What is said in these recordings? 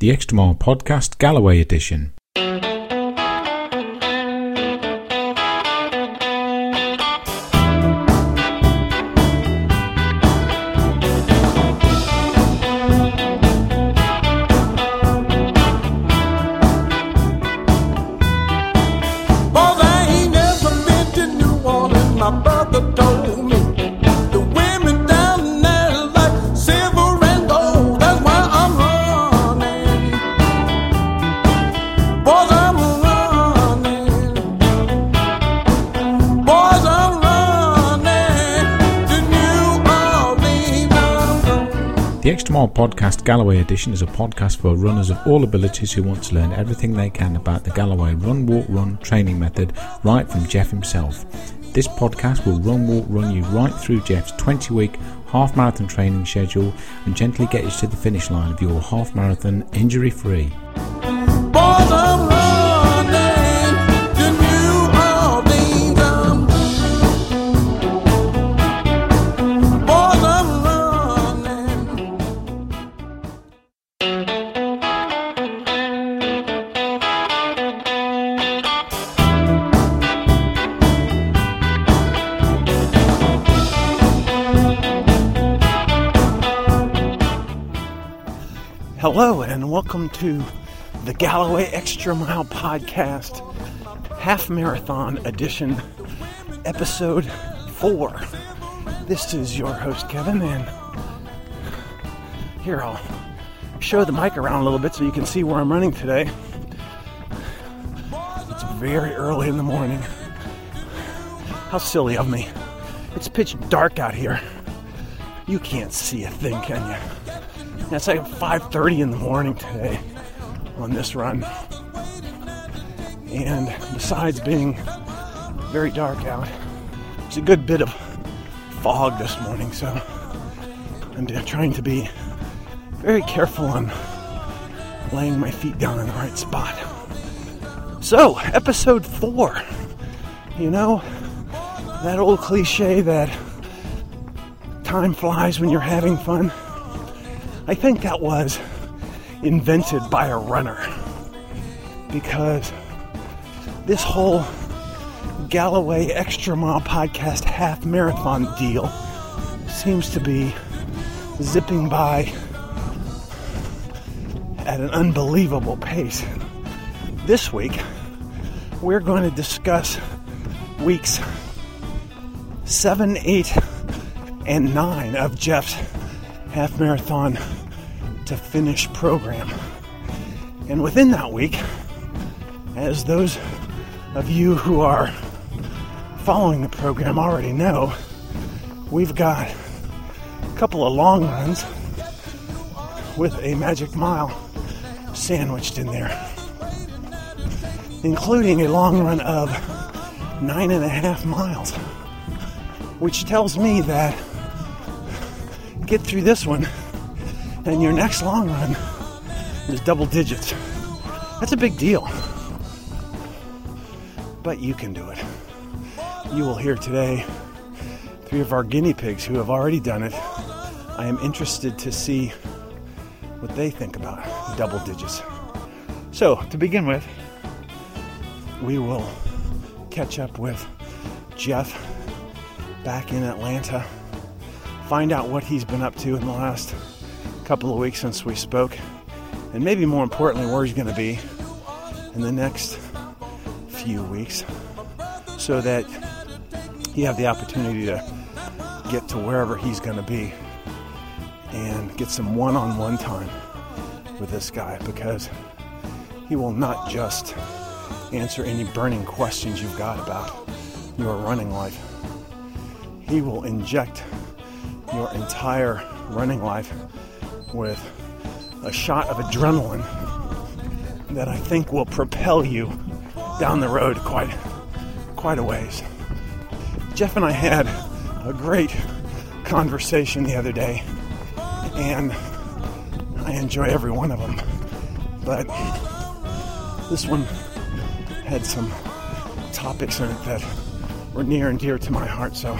The Extra Mile Podcast Galloway Edition. Galloway Edition is a podcast for runners of all abilities who want to learn everything they can about the Galloway Run Walk Run training method right from Jeff himself. This podcast will run walk run you right through Jeff's 20 week half marathon training schedule and gently get you to the finish line of your half marathon injury free. To the Galloway Extra Mile Podcast, Half Marathon Edition, Episode 4. This is your host, Kevin, and here I'll show the mic around a little bit so you can see where I'm running today. It's very early in the morning. How silly of me. It's pitch dark out here. You can't see a thing, can you? It's like 5:30 in the morning today on this run. And besides being very dark out, it's a good bit of fog this morning, so I'm trying to be very careful on laying my feet down in the right spot. So, episode 4. You know, that old cliche that time flies when you're having fun. I think that was invented by a runner because this whole Galloway Extra Mile Podcast half marathon deal seems to be zipping by at an unbelievable pace. This week, we're going to discuss weeks 7, 8, and 9 of Jeff's half marathon to finish program. And within that week, as those of you who are following the program already know, we've got a couple of long runs with a magic mile sandwiched in there, including a long run of nine and a half miles, which tells me that get through this one, and your next long run is double digits. That's a big deal. But you can do it. You will hear today three of our guinea pigs who have already done it. I am interested to see what they think about double digits. So, to begin with, we will catch up with Jeff back in Atlanta find out what he's been up to in the last couple of weeks since we spoke, and maybe more importantly, where he's going to be in the next few weeks, so that you have the opportunity to get to wherever he's going to be and get some one on one time with this guy because he will not just answer any burning questions you've got about your running life. He will inject your entire running life with a shot of adrenaline that I think will propel you down the road quite quite a ways. Jeff and I had a great conversation the other day, and I enjoy every one of them. But this one had some topics in it that were near and dear to my heart, so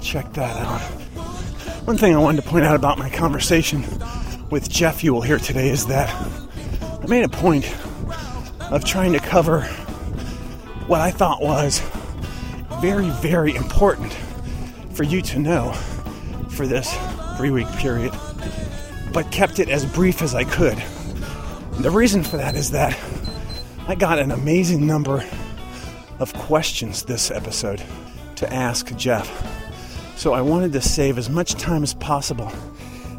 check that out. One thing I wanted to point out about my conversation with Jeff will hear today is that I made a point of trying to cover what I thought was very, very important for you to know for this three week period, but kept it as brief as I could. The reason for that is that I got an amazing number of questions this episode to ask Jeff. So I wanted to save as much time as possible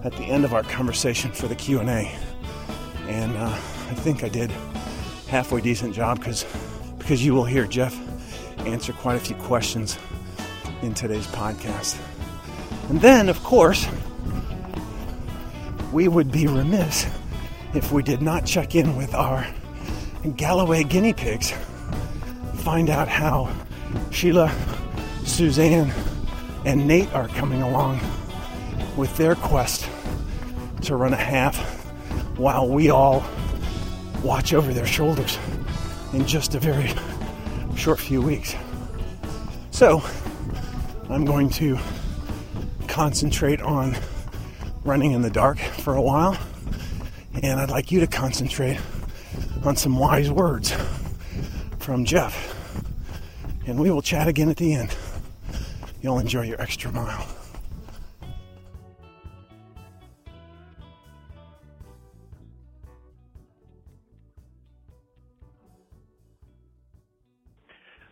at the end of our conversation for the Q&A. And uh, I think I did halfway decent job because because you will hear Jeff answer quite a few questions in today's podcast. And then, of course, we would be remiss if we did not check in with our Galloway guinea pigs, find out how Sheila, Suzanne, and Nate are coming along with their quest to run a half while we all watch over their shoulders in just a very short few weeks. So, I'm going to concentrate on running in the dark for a while, and I'd like you to concentrate on some wise words from Jeff. And we will chat again at the end. You'll enjoy your extra mile.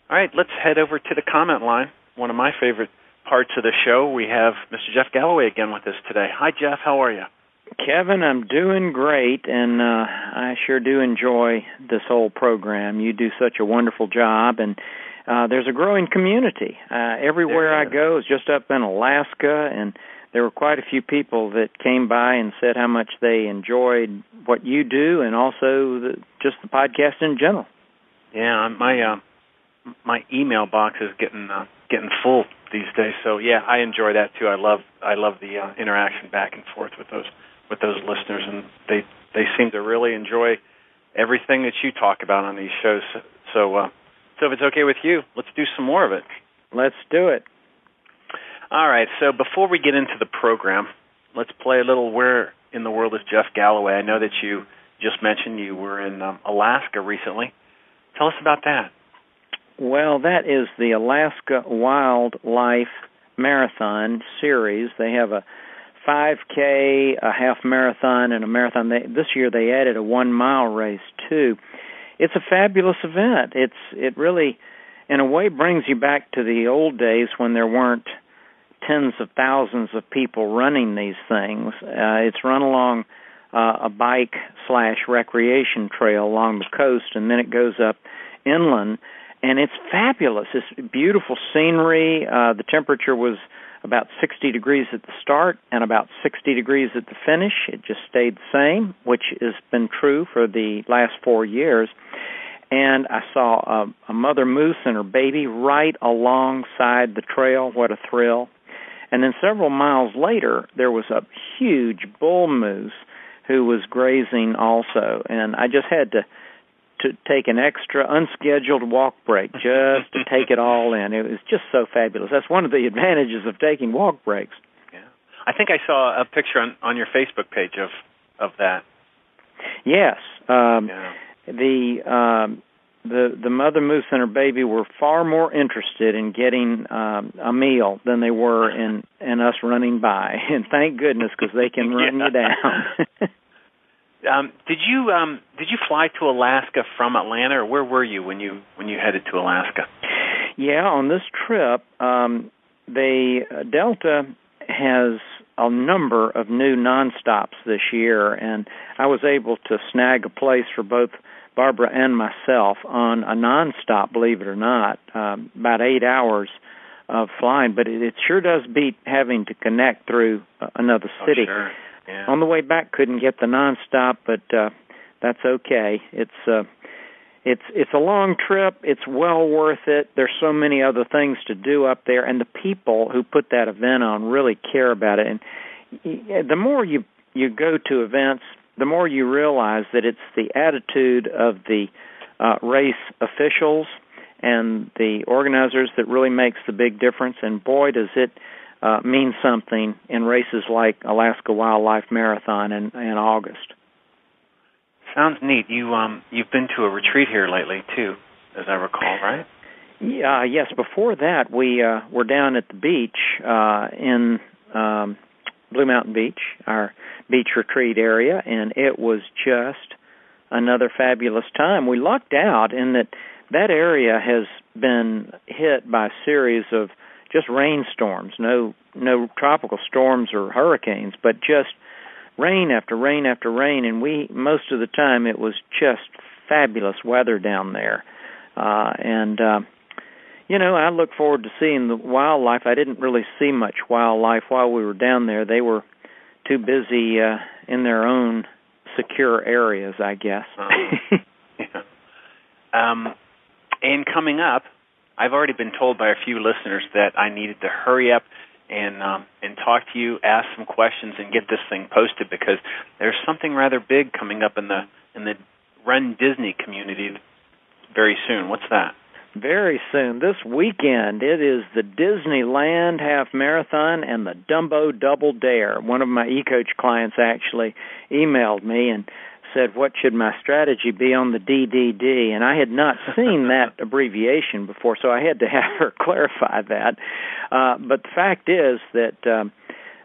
All right, let's head over to the comment line. One of my favorite parts of the show. We have Mr. Jeff Galloway again with us today. Hi, Jeff. How are you? Kevin, I'm doing great, and uh, I sure do enjoy this whole program. You do such a wonderful job, and uh, there's a growing community. Uh, everywhere I go, it's just up in Alaska, and there were quite a few people that came by and said how much they enjoyed what you do, and also the, just the podcast in general. Yeah, my uh, my email box is getting uh, getting full these days. So yeah, I enjoy that too. I love I love the uh, interaction back and forth with those with those listeners, and they they seem to really enjoy everything that you talk about on these shows. So, So uh, so if it's okay with you, let's do some more of it. Let's do it. All right. So before we get into the program, let's play a little "Where in the World is Jeff Galloway?" I know that you just mentioned you were in um, Alaska recently. Tell us about that. Well, that is the Alaska Wildlife Marathon series. They have a 5K, a half marathon, and a marathon. They, this year they added a one mile race too. It's a fabulous event. It's it really, in a way, brings you back to the old days when there weren't tens of thousands of people running these things. Uh, it's run along uh, a bike slash recreation trail along the coast, and then it goes up inland and it's fabulous. It's beautiful scenery. Uh, the temperature was about 60 degrees at the start and about 60 degrees at the finish. It just stayed the same, which has been true for the last four years. And I saw a, a mother moose and her baby right alongside the trail. What a thrill! And then several miles later, there was a huge bull moose who was grazing also. And I just had to to take an extra unscheduled walk break just to take it all in. It was just so fabulous. That's one of the advantages of taking walk breaks. Yeah, I think I saw a picture on on your Facebook page of of that. Yes, um, Yeah. the um, the the mother moose and her baby were far more interested in getting um, a meal than they were in in us running by, and thank goodness because they can run Yeah. you down. Um, did you um, did you fly to Alaska from Atlanta, or where were you when you when you headed to Alaska? Yeah, on this trip, um, they uh, Delta has a number of new nonstops this year, and I was able to snag a place for both Barbara and myself on a nonstop. Believe it or not, um, about eight hours of flying, but it, it sure does beat having to connect through uh, another city. Oh, sure. Yeah. On the way back, couldn't get the nonstop, but uh, that's okay. It's uh, it's it's a long trip. It's well worth it. There's so many other things to do up there, and the people who put that event on really care about it. And the more you you go to events, the more you realize that it's the attitude of the uh, race officials and the organizers that really makes the big difference. And boy, does it uh, mean something in races like Alaska Wildlife Marathon in, in August. Sounds neat. You um you've been to a retreat here lately too, as I recall, right? Yeah, yes. Before that, we uh, were down at the beach uh, in um, Blue Mountain Beach, our beach retreat area, and it was just another fabulous time. We lucked out in that that area has been hit by a series of just rainstorms, no no tropical storms or hurricanes, but just rain after rain after rain and we most of the time it was just fabulous weather down there. Uh and uh you know, I look forward to seeing the wildlife. I didn't really see much wildlife while we were down there. They were too busy uh in their own secure areas, I guess. Um, yeah. Um and coming up, I've already been told by a few listeners that I needed to hurry up and um, and talk to you, ask some questions, and get this thing posted because there's something rather big coming up in the in the Run Disney community very soon. What's that? Very soon, this weekend, it is the Disneyland Half Marathon and the Dumbo Double Dare. One of my eCoach clients actually emailed me and said, "What should my strategy be on the DDD?" And I had not seen that abbreviation before, so I had to have her clarify that. Uh, but the fact is that um,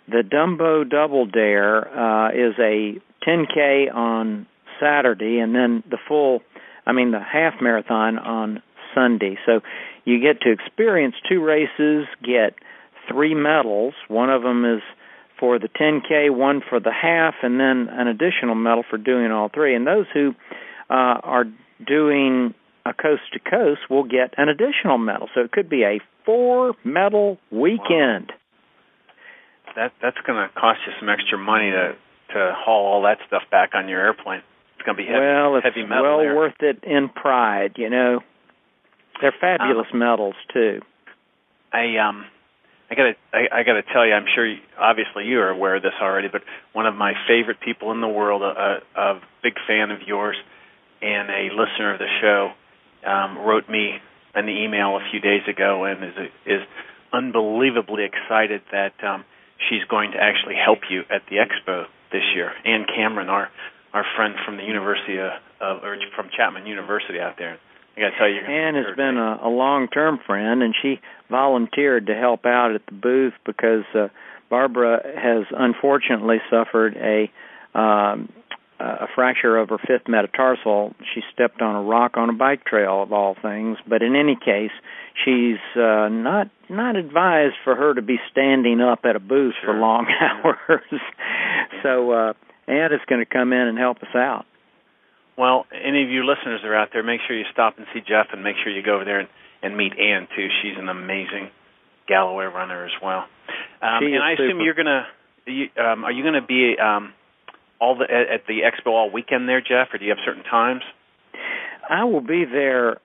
the Dumbo Double Dare uh, is a 10K on Saturday, and then the full, I mean, the half marathon on Sunday. So you get to experience two races, get three medals. One of them is for the 10K, one for the half, and then an additional medal for doing all three. And those who uh, are doing a coast to coast will get an additional medal. So it could be a four medal weekend. Wow. That that's going to cost you some extra money to to haul all that stuff back on your airplane. It's going to be heavy, well, it's heavy metal. well there. worth it in pride, you know. They're fabulous um, medals too. I um I gotta I, I gotta tell you, I'm sure you, obviously you are aware of this already, but one of my favorite people in the world, a, a, a big fan of yours, and a listener of the show, um, wrote me an email a few days ago and is is unbelievably excited that um, she's going to actually help you at the expo this year. Ann Cameron, our our friend from the University of, of or from Chapman University out there. I got to tell you, Ann has been a, a long-term friend, and she volunteered to help out at the booth because uh, Barbara has unfortunately suffered a um, a fracture of her fifth metatarsal. She stepped on a rock on a bike trail, of all things. But in any case, she's uh, not not advised for her to be standing up at a booth sure. for long hours. so uh, Ann is going to come in and help us out. Well, any of you listeners that are out there, make sure you stop and see Jeff, and make sure you go over there and, and meet Ann too. She's an amazing Galloway runner as well. Um, and I assume super. you're gonna, you, um, are you gonna be um, all the at, at the expo all weekend there, Jeff, or do you have certain times? I will be there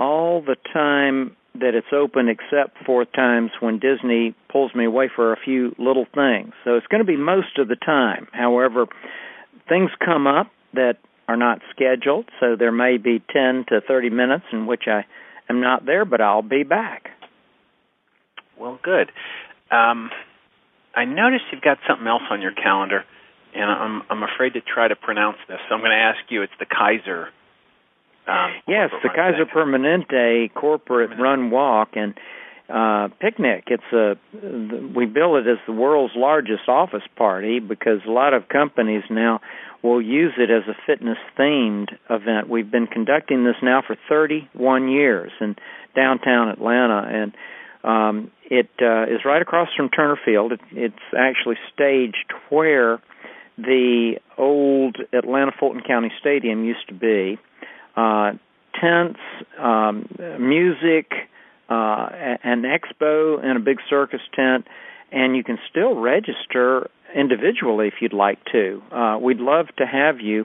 all the time that it's open except for times when Disney pulls me away for a few little things. So it's going to be most of the time. However, things come up that are not scheduled, so there may be 10 to 30 minutes in which I am not there, but I'll be back. Well, good. Um, I noticed you've got something else on your calendar, and I'm I'm afraid to try to pronounce this. So I'm going to ask you. It's the Kaiser. Um, yes, the Kaiser Permanente corporate Permanente. run walk and uh picnic. It's a we bill it as the world's largest office party because a lot of companies now will use it as a fitness themed event. We've been conducting this now for 31 years in downtown Atlanta and um it uh is right across from Turner Field. It, it's actually staged where the old Atlanta Fulton County Stadium used to be. Uh tents, um music, uh, an expo and a big circus tent, and you can still register individually if you'd like to. Uh, we'd love to have you.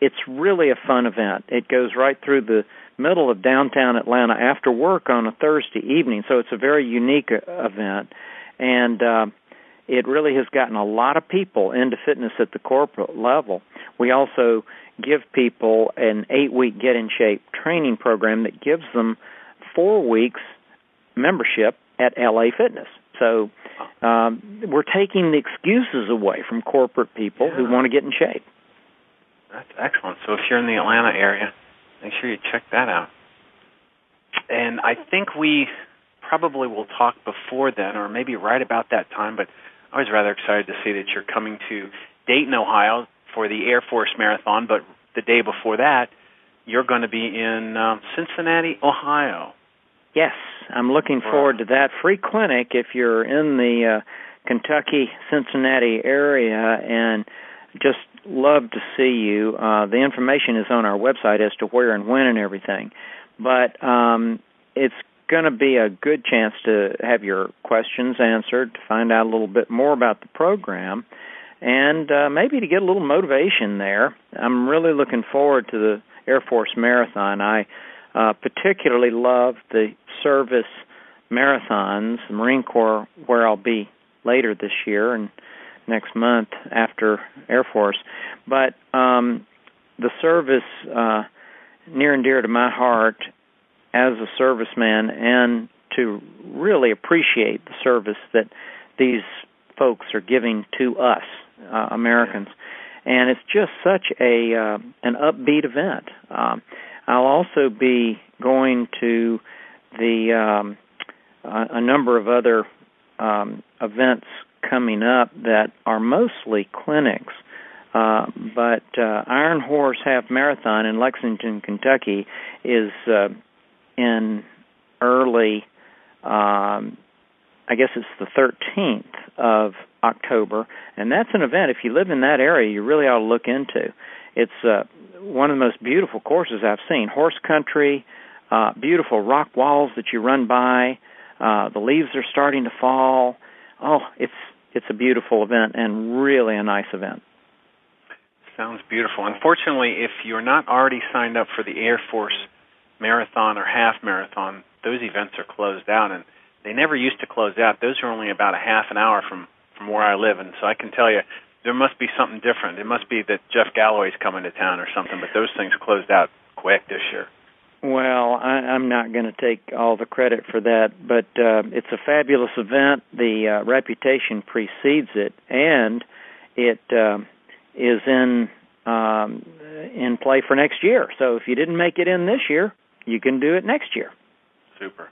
It's really a fun event. It goes right through the middle of downtown Atlanta after work on a Thursday evening, so it's a very unique event, and uh, it really has gotten a lot of people into fitness at the corporate level. We also give people an eight-week get in shape training program that gives them four weeks membership at LA Fitness. So um, we're taking the excuses away from corporate people yeah. who want to get in shape. That's excellent. So if you're in the Atlanta area, make sure you check that out. And I think we probably will talk before then, or maybe right about that time. But I was rather excited to see that you're coming to Dayton, Ohio, for the Air Force Marathon. But the day before that, you're going to be in um, Cincinnati, Ohio. Yes, I'm looking forward to that free clinic if you're in the uh, Kentucky Cincinnati area and just love to see you. Uh, the information is on our website as to where and when and everything. But um, it's going to be a good chance to have your questions answered, to find out a little bit more about the program, and uh, maybe to get a little motivation there. I'm really looking forward to the Air Force Marathon. I uh, particularly love the service marathons, the Marine Corps, where I'll be later this year and next month after Air Force. But um, the service uh, near and dear to my heart as a serviceman, and to really appreciate the service that these folks are giving to us uh, Americans. And it's just such a uh, an upbeat event. Um, I'll also be going to the um, a, number of other um, events coming up that are mostly clinics. Uh, but uh, Iron Horse Half Marathon in Lexington, Kentucky, is uh, in early, um, I guess it's the 13th of October, and that's an event. If you live in that area, you really ought to look into. It's uh, one of the most beautiful courses I've seen. Horse country, uh, beautiful rock walls that you run by. Uh, the leaves are starting to fall. Oh, it's it's a beautiful event and really a nice event. Sounds beautiful. Unfortunately, if you're not already signed up for the Air Force Marathon or Half Marathon, those events are closed out, and they never used to close out. Those are only about a half an hour from from where I live, and so I can tell you there must be something different. It must be that Jeff Galloway's coming to town or something. But those things closed out quick this year. Well, I, I'm not going to take all the credit for that, but uh, it's a fabulous event. The uh, reputation precedes it, and it uh, is in um, in play for next year. So if you didn't make it in this year, you can do it next year. Super.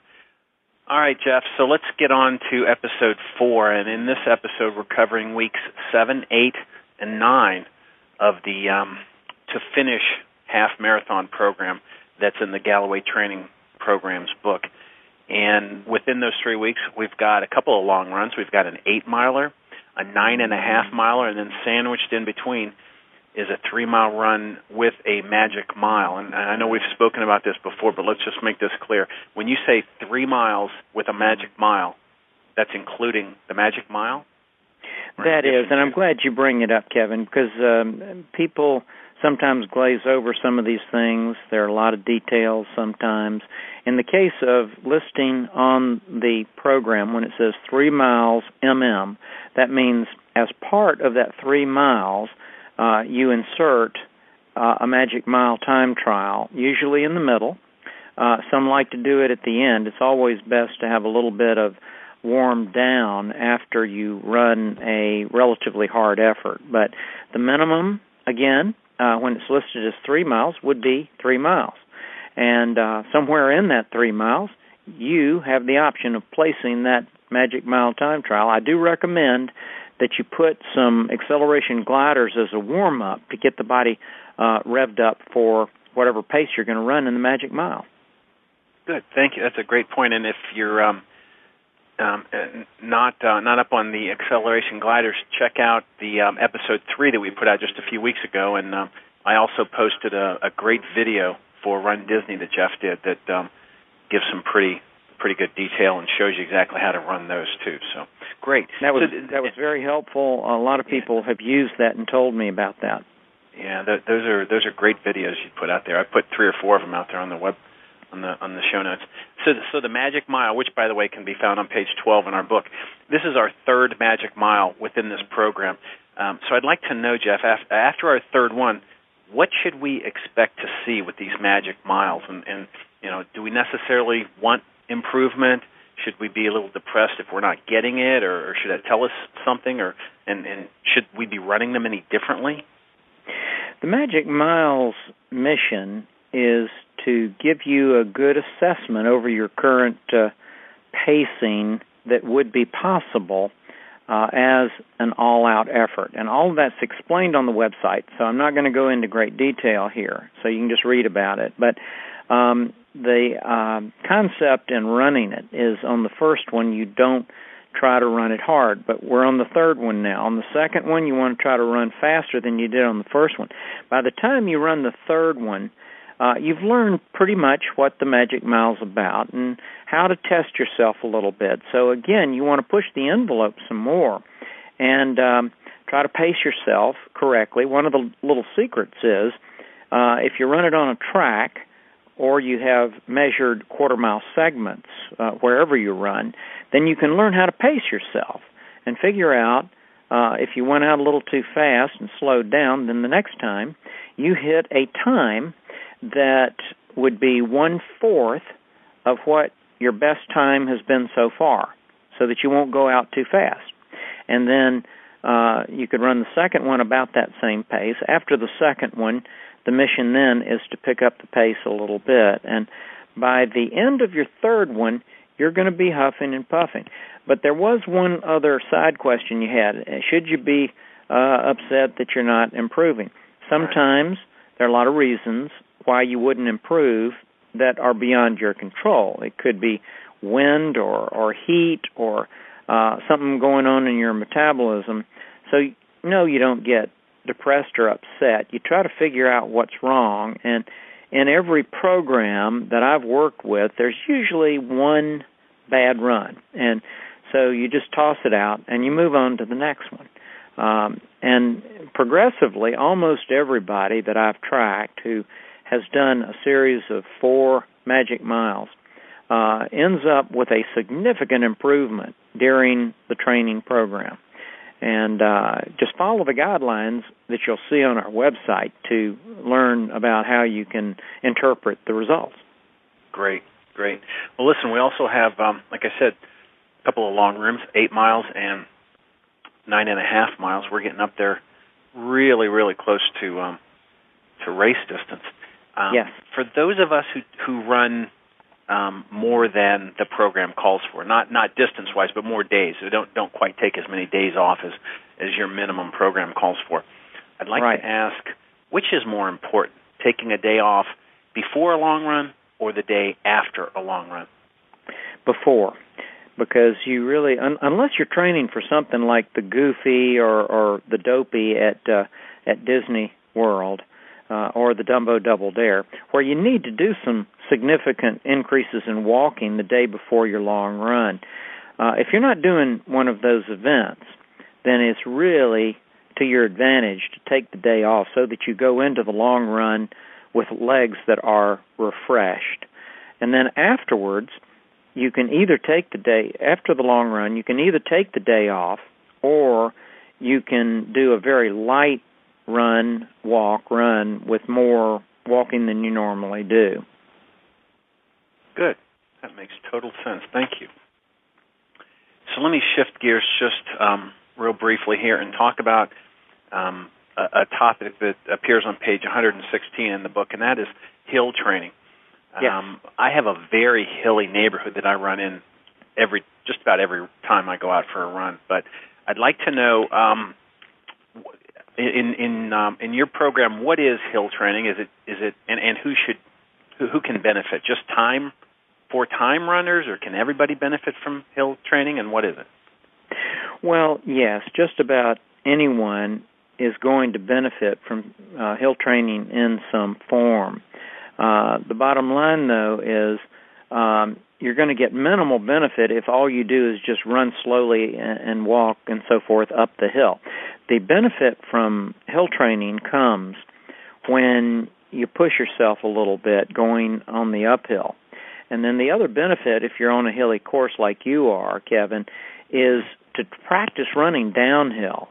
All right, Jeff. So let's get on to episode four, and in this episode, we're covering weeks seven, eight, and nine of the um, to finish half marathon program that's in the Galloway Training Programs book. And within those three weeks, we've got a couple of long runs. We've got an eight miler, a nine and a half miler, and then sandwiched in between is a three mile run with a magic mile. And I know we've spoken about this before, but let's just make this clear. When you say three miles with a magic mile, that's including the magic mile? That is, and I'm glad you bring it up, Kevin, because um, people sometimes glaze over some of these things. There are a lot of details sometimes. In the case of listing on the program, when it says three miles mm, that means as part of that three miles, uh, you insert uh, a magic mile time trial, usually in the middle. Uh, some like to do it at the end. It's always best to have a little bit of warm down after you run a relatively hard effort. But the minimum, again, uh, when it's listed as three miles, would be three miles. And uh, somewhere in that three miles, you have the option of placing that magic mile time trial. I do recommend that you put some acceleration gliders as a warm up to get the body uh, revved up for whatever pace you're going to run in the magic mile. Good, thank you. That's a great point. And if you're um, um, not uh, not up on the acceleration gliders, check out the um, episode three that we put out just a few weeks ago. And um, I also posted a, a great video for Run Disney that Jeff did that um, gives some pretty pretty good detail and shows you exactly how to run those too. So great. That was So, that was very helpful. A lot of people have used that and told me about that. Yeah, th- those are those are great videos you put out there. I put three or four of them out there on the web on the on the show notes. So so the Magic Mile, which by the way can be found on page 12 in our book. This is our third Magic Mile within this program. Um, so I'd like to know, Jeff, af- after our third one, what should we expect to see with these Magic Miles? And, and you know, do we necessarily want improvement? Should we be a little depressed if we're not getting it, or, or should that tell us something? Or and, and should we be running them any differently? The Magic Miles mission is to give you a good assessment over your current uh, pacing that would be possible uh, as an all out effort. And all of that's explained on the website, so I'm not going to go into great detail here, so you can just read about it. But um, the uh, concept in running it is on the first one, you don't try to run it hard, but we're on the third one now. On the second one, you want to try to run faster than you did on the first one. By the time you run the third one, uh, you've learned pretty much what the Magic Mile's about and how to test yourself a little bit. So again, you want to push the envelope some more and um, try to pace yourself correctly. One of the little secrets is uh, if you run it on a track or you have measured quarter mile segments uh, wherever you run, then you can learn how to pace yourself and figure out uh, if you went out a little too fast and slowed down, then the next time you hit a time that would be one fourth of what your best time has been so far, so that you won't go out too fast. And then uh, you could run the second one about that same pace. After the second one, the mission then is to pick up the pace a little bit. And by the end of your third one, you're going to be huffing and puffing. But there was one other side question you had. Should you be uh, upset that you're not improving? Sometimes there are a lot of reasons why you wouldn't improve that are beyond your control. It could be wind or or heat or uh, something going on in your metabolism. So no, you don't get depressed or upset. You try to figure out what's wrong, and in every program that I've worked with, there's usually one bad run, and so you just toss it out and you move on to the next one. Um, and progressively, almost everybody that I've tracked who has done a series of four magic miles uh, ends up with a significant improvement during the training program. And uh, just follow the guidelines that you'll see on our website to learn about how you can interpret the results. Great, great. Well, listen, we also have, um, like I said, a couple of long rooms, eight miles and nine and a half miles. We're getting up there really, really close to um, to race distance. Um, yes. For those of us who who run um, more than the program calls for, not not distance wise, but more days. So don't don't quite take as many days off as as your minimum program calls for. I'd like right. to ask, which is more important, taking a day off before a long run or the day after a long run? Before, because you really, un, unless you're training for something like the Goofy or or the Dopey at uh, at Disney World, uh, or the Dumbo Double Dare, where you need to do some significant increases in walking the day before your long run. Uh, if you're not doing one of those events, then it's really to your advantage to take the day off so that you go into the long run with legs that are refreshed. And then afterwards, you can either take the day, after the long run, you can either take the day off or you can do a very light run, walk, run with more walking than you normally do. Good. That makes total sense. Thank you. So let me shift gears just um, real briefly here and talk about um, a, a, topic that appears on page 116 in the book, and that is hill training. Yes. Um, I have a very hilly neighborhood that I run in every just about every time I go out for a run. But I'd like to know um, in in um, in your program, what is hill training? Is it is it and, and who should who, who can benefit? Just time for time runners, or can everybody benefit from hill training? And what is it? Well, yes, just about anyone is going to benefit from uh, hill training in some form. Uh, the bottom line, though, is um, you're going to get minimal benefit if all you do is just run slowly and, walk and so forth up the hill. The benefit from hill training comes when you push yourself a little bit going on the uphill. And then the other benefit, if you're on a hilly course like you are, Kevin, is to practice running downhill.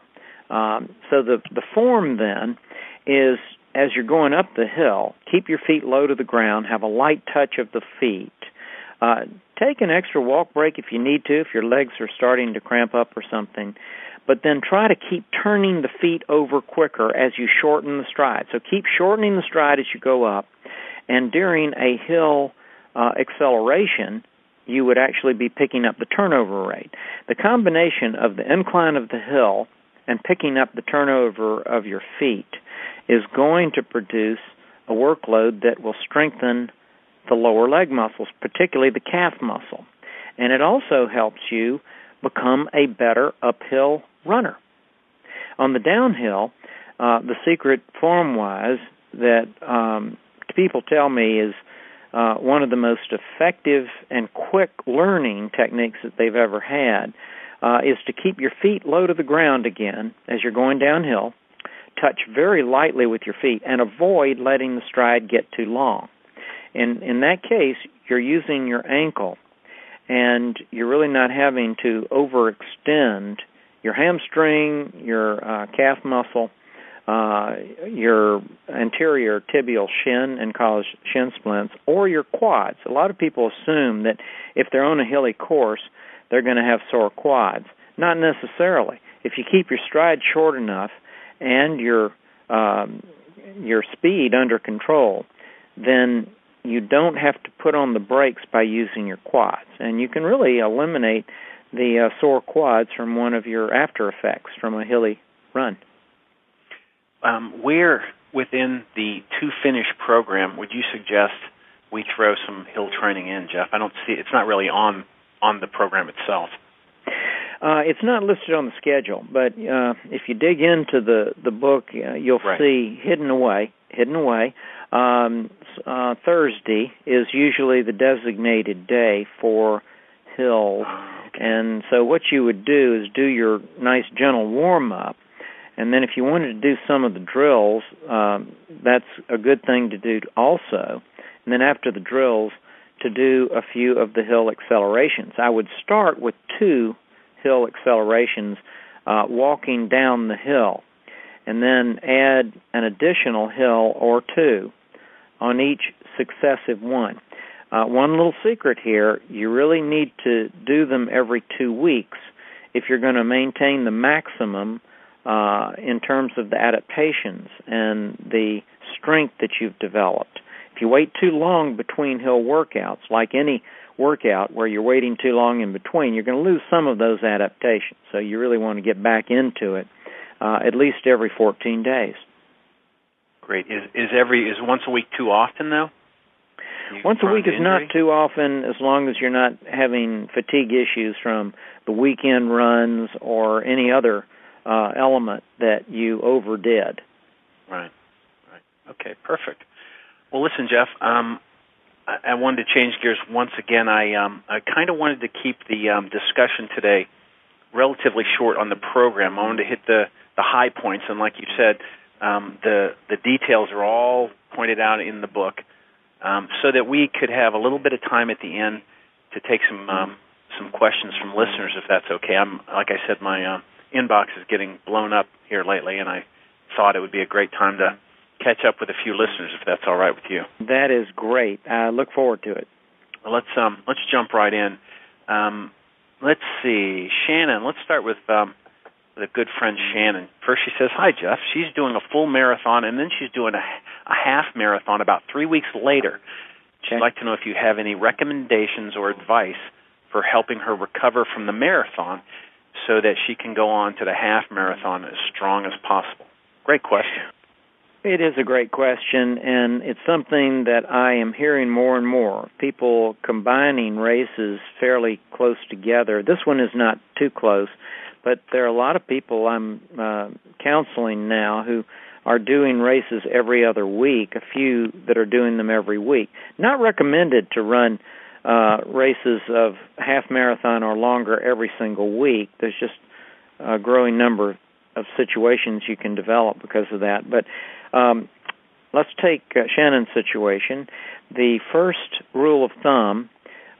Um, so the the form then is as you're going up the hill, keep your feet low to the ground, have a light touch of the feet, uh, take an extra walk break if you need to, if your legs are starting to cramp up or something. but then try to keep turning the feet over quicker as you shorten the stride. So keep shortening the stride as you go up, and during a hill uh, acceleration, you would actually be picking up the turnover rate. The combination of the incline of the hill and picking up the turnover of your feet is going to produce a workload that will strengthen the lower leg muscles, particularly the calf muscle. And it also helps you become a better uphill runner. On the downhill, uh, the secret form wise that um, people tell me is uh, one of the most effective and quick learning techniques that they've ever had uh, is to keep your feet low to the ground again as you're going downhill. Touch very lightly with your feet and avoid letting the stride get too long. In in that case, you're using your ankle, and you're really not having to overextend your hamstring, your uh, calf muscle, uh, your anterior tibial shin and cause shin splints, or your quads. A lot of people assume that if they're on a hilly course, they're going to have sore quads. Not necessarily. If you keep your stride short enough and your um, your speed under control, then you don't have to put on the brakes by using your quads, and you can really eliminate the uh, sore quads from one of your after effects from a hilly run um, where within the to finish program would you suggest we throw some hill training in, Jeff? I don't see it's not really on on the program itself. Uh, it's not listed on the schedule, but uh, if you dig into the the book, uh, you'll right. see hidden away. Hidden away. Um, uh, Thursday is usually the designated day for hills, Oh, okay. and so what you would do is do your nice gentle warm up, and then if you wanted to do some of the drills, um, that's a good thing to do also. And then after the drills, to do a few of the hill accelerations. I would start with two hill accelerations uh, walking down the hill, and then add an additional hill or two on each successive one. Uh, one little secret here you really need to do them every two weeks if you're going to maintain the maximum uh, in terms of the adaptations and the strength that you've developed. If you wait too long between hill workouts, like any workout where you're waiting too long in between, you're going to lose some of those adaptations. So you really want to get back into it uh, at least every 14 days. Great. Is is every is once a week too often though? You Once a week is not too often as long as you're not having fatigue issues from the weekend runs or any other uh, element that you overdid. Right. Right. Okay. Perfect. Well, listen, Jeff. Um, I, I wanted to change gears once again. I um, I kind of wanted to keep the um, discussion today relatively short on the program. I wanted to hit the the high points, and like you said, um, the the details are all pointed out in the book, um, so that we could have a little bit of time at the end to take some um, some questions from listeners, if that's okay. I'm like I said, my uh, inbox is getting blown up here lately, and I thought it would be a great time to catch up with a few listeners, if that's all right with you. That is great. I look forward to it. Well, let's um let's jump right in. Um, let's see, Shannon. Let's start with um, with a good friend Shannon. First, she says, "Hi, Jeff." She's doing a full marathon, and then she's doing a, a half marathon about three weeks later. She'd Okay. like to know if you have any recommendations or advice for helping her recover from the marathon, so that she can go on to the half marathon as strong as possible. Great question. It is a great question, and it's something that I am hearing more and more. People combining races fairly close together. This one is not too close, but there are a lot of people I'm uh, counseling now who are doing races every other week, a few that are doing them every week. Not recommended to run uh, races of half marathon or longer every single week. There's just a growing number of situations you can develop because of that. But um, let's take uh, Shannon's situation. The first rule of thumb,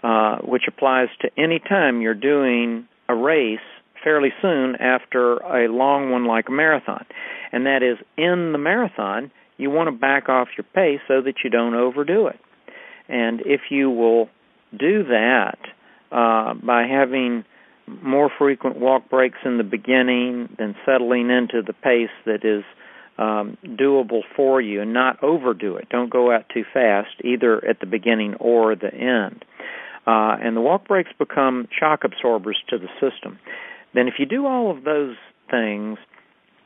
uh, which applies to any time you're doing a race fairly soon after a long one like a marathon, and that is in the marathon, you want to back off your pace so that you don't overdo it. And if you will do that uh, by having more frequent walk breaks in the beginning, then settling into the pace that is um, doable for you and not overdo it. Don't go out too fast, either at the beginning or the end. Uh, and the walk breaks become shock absorbers to the system. Then, if you do all of those things,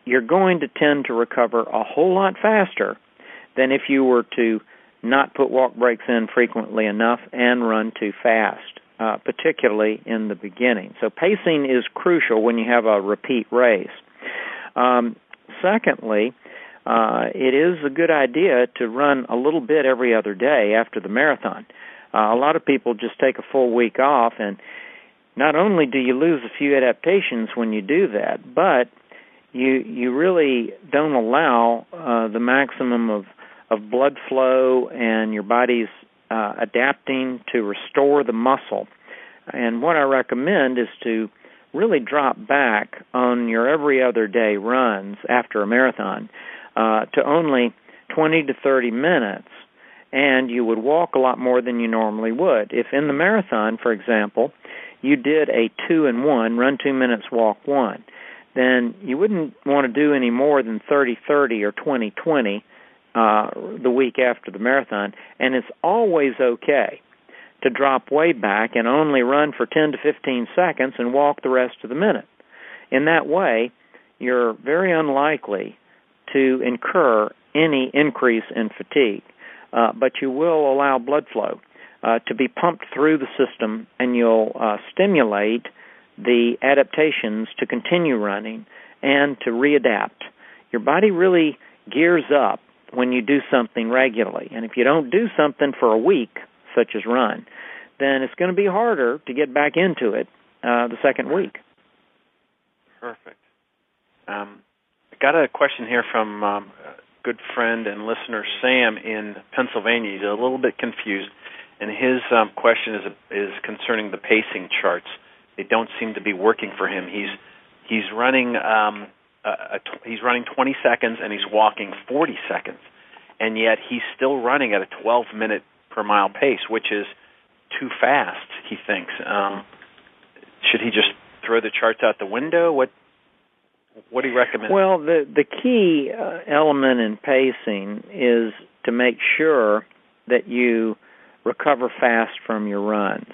you're going to tend to recover a whole lot faster than if you were to not put walk breaks in frequently enough and run too fast, uh, particularly in the beginning. So pacing is crucial when you have a repeat race. Um, secondly, uh, it is a good idea to run a little bit every other day after the marathon. Uh, a lot of people just take a full week off, and not only do you lose a few adaptations when you do that, but you you really don't allow uh, the maximum of of blood flow and your body's uh, adapting to restore the muscle. And what I recommend is to really drop back on your every other day runs after a marathon uh, to only 20 to 30 minutes, and you would walk a lot more than you normally would. If in the marathon, for example, you did a two and one, run two minutes, walk one, then you wouldn't want to do any more than 30 30 or 20 20 uh, the week after the marathon, and it's always okay to drop way back and only run for 10 to 15 seconds and walk the rest of the minute. In that way, you're very unlikely to incur any increase in fatigue, uh, but you will allow blood flow uh, to be pumped through the system and you'll uh, stimulate the adaptations to continue running and to readapt. Your body really gears up when you do something regularly. And if you don't do something for a week, such as run, then it's going to be harder to get back into it uh, the second week. Perfect. Um, I got a question here from um, a good friend and listener Sam in Pennsylvania. He's a little bit confused, and his um, question is is concerning the pacing charts. They don't seem to be working for him. He's he's running um, a, a t- he's running 20 seconds and he's walking 40 seconds, and yet he's still running at a 12 minute per mile pace, which is too fast. He thinks. Um, should he just throw the charts out the window? What what do you recommend? Well, the the key uh, element in pacing is to make sure that you recover fast from your runs,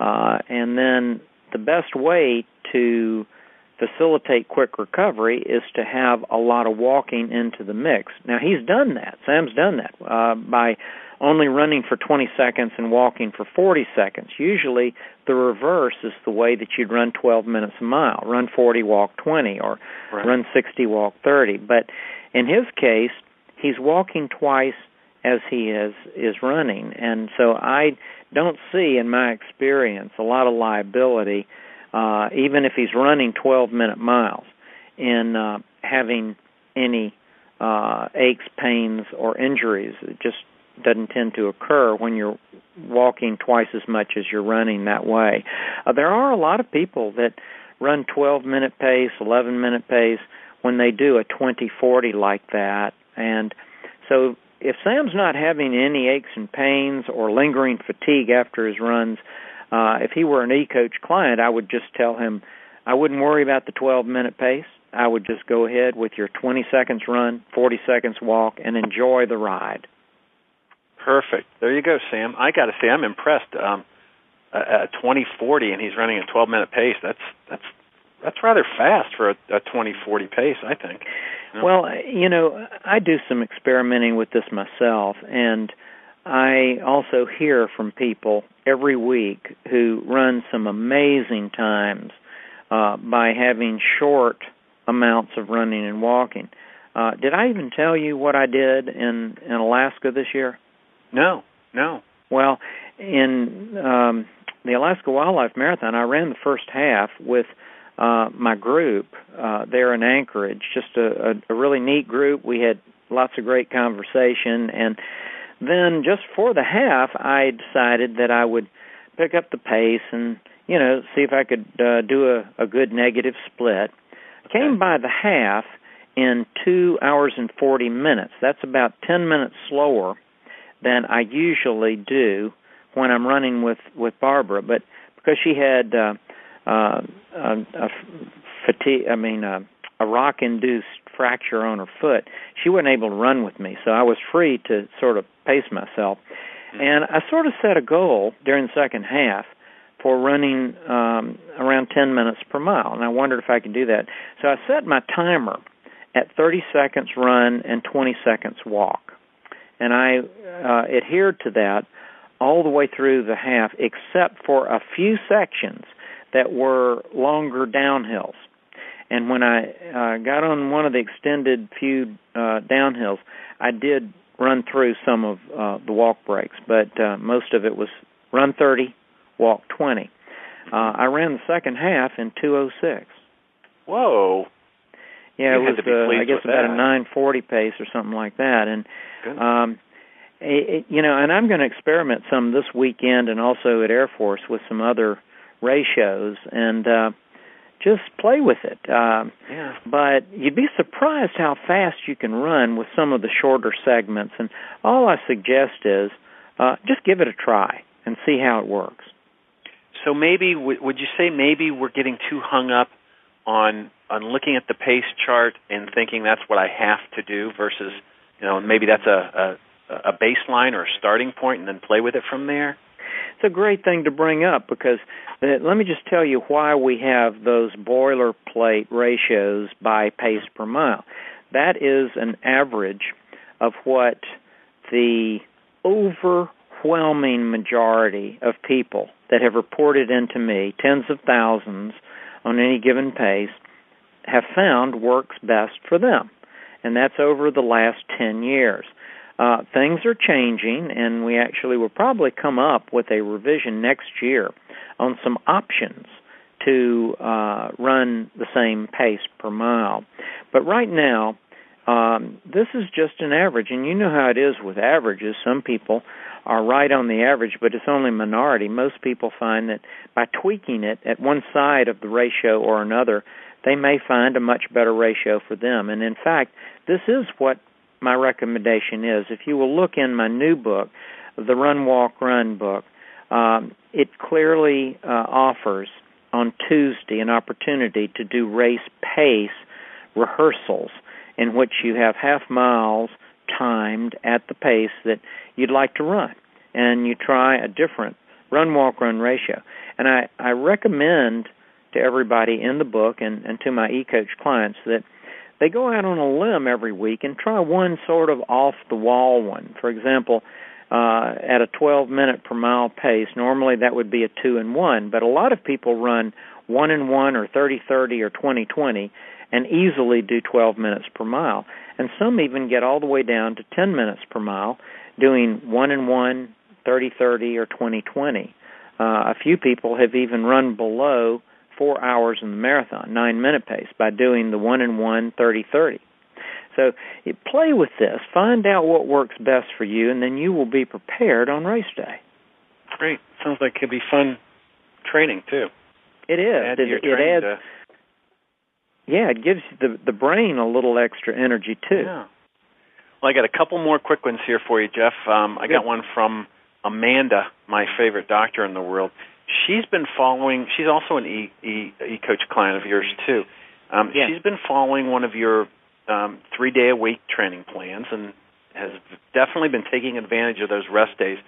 uh, and then the best way to facilitate quick recovery is to have a lot of walking into the mix. Now he's done that. Sam's done that uh, by only running for 20 seconds and walking for 40 seconds. Usually the reverse is the way that you'd run 12 minutes a mile. Run 40, walk 20 or right. run 60, walk 30. But in his case, he's walking twice as he is is running. And so I don't see in my experience a lot of liability uh, even if he's running 12 minute miles, in uh, having any uh, aches, pains, or injuries. It just doesn't tend to occur when you're walking twice as much as you're running that way. Uh, there are a lot of people that run 12 minute pace, 11 minute pace when they do a 20 40 like that. And so if Sam's not having any aches and pains or lingering fatigue after his runs, uh, if he were an e-coach client, I would just tell him I wouldn't worry about the 12 minute pace. I would just go ahead with your 20 seconds run, 40 seconds walk, and enjoy the ride. Perfect. There you go, Sam. I got to say, I'm impressed. Um, at 2040, and he's running a 12 minute pace. That's that's that's rather fast for a, a 2040 pace, I think. You know? Well, you know, I do some experimenting with this myself, and I also hear from people every week who run some amazing times uh, by having short amounts of running and walking. Uh, did I even tell you what I did in in Alaska this year? No, no. Well, in um, the Alaska Wildlife Marathon, I ran the first half with uh, my group uh, there in Anchorage. Just a, a, a really neat group. We had lots of great conversation and then just for the half, I decided that I would pick up the pace and you know see if I could uh, do a, a good negative split. Came by the half in two hours and forty minutes. That's about ten minutes slower than I usually do when I'm running with with Barbara. But because she had uh, uh, a, a fatigue. I mean, a, a rock-induced fracture on her foot. She wasn't able to run with me, so I was free to sort of pace myself. And I sort of set a goal during the second half for running um, around 10 minutes per mile, and I wondered if I could do that. So I set my timer at 30 seconds run and 20 seconds walk, and I uh, adhered to that all the way through the half, except for a few sections that were longer downhills. And when I uh, got on one of the extended few uh, downhills, I did run through some of uh, the walk breaks, but uh, most of it was run 30, walk 20. Uh, I ran the second half in 206. Whoa. Yeah, You it was uh, I guess about that. a 940 pace or something like that, and Good. um, it, it- you know, and I'm going to experiment some this weekend and also at Air Force with some other ratios and uh, just play with it. Um, yeah. but you'd be surprised how fast you can run with some of the shorter segments. And all I suggest is uh, just give it a try and see how it works. So maybe would you say maybe we're getting too hung up on on looking at the pace chart and thinking that's what I have to do versus you know maybe that's a a, a baseline or a starting point and then play with it from there. It's a great thing to bring up because uh, let me just tell you why we have those boilerplate ratios by pace per mile. That is an average of what the overwhelming majority of people that have reported into me, tens of thousands on any given pace, have found works best for them. And that's over the last 10 years. Uh, things are changing, and we actually will probably come up with a revision next year on some options to uh, run the same pace per mile. But right now, um, this is just an average, and you know how it is with averages. Some people are right on the average, but it's only a minority. Most people find that by tweaking it at one side of the ratio or another, they may find a much better ratio for them. And in fact, this is what my recommendation is. If you will look in my new book, the Run Walk Run book, um, it clearly uh, offers on Tuesday an opportunity to do race pace rehearsals in which you have half miles timed at the pace that you'd like to run and you try a different run walk run ratio and i i recommend to everybody in the book and and to my e-coach clients that they go out on a limb every week and try one sort of off the wall one. For example uh at a 12 minute per mile pace normally that would be a 2 and 1 but a lot of people run 1 and 1 or 30 30 or 20 20 and easily do 12 minutes per mile. And some even get all the way down to 10 minutes per mile doing 1 and 1 30 30 or 20 20 uh, a few people have even run below 4 hours in the marathon 9 minute pace by doing the 1 and 1 30 30 so play with this, find out what works best for you, and then you will be prepared on race day. Great. Sounds like it could be fun training too. It is. Add it, it adds. to- Yeah, it gives the the brain a little extra energy too. Yeah. Well, I got a couple more quick ones here for you, Jeff. Um, I got one from Amanda, my favorite doctor in the world. She's been following. She's also an e e, e coach client of yours too. Um, Yeah. She's been following one of your um, three day a week training plans and has definitely been taking advantage of those rest days.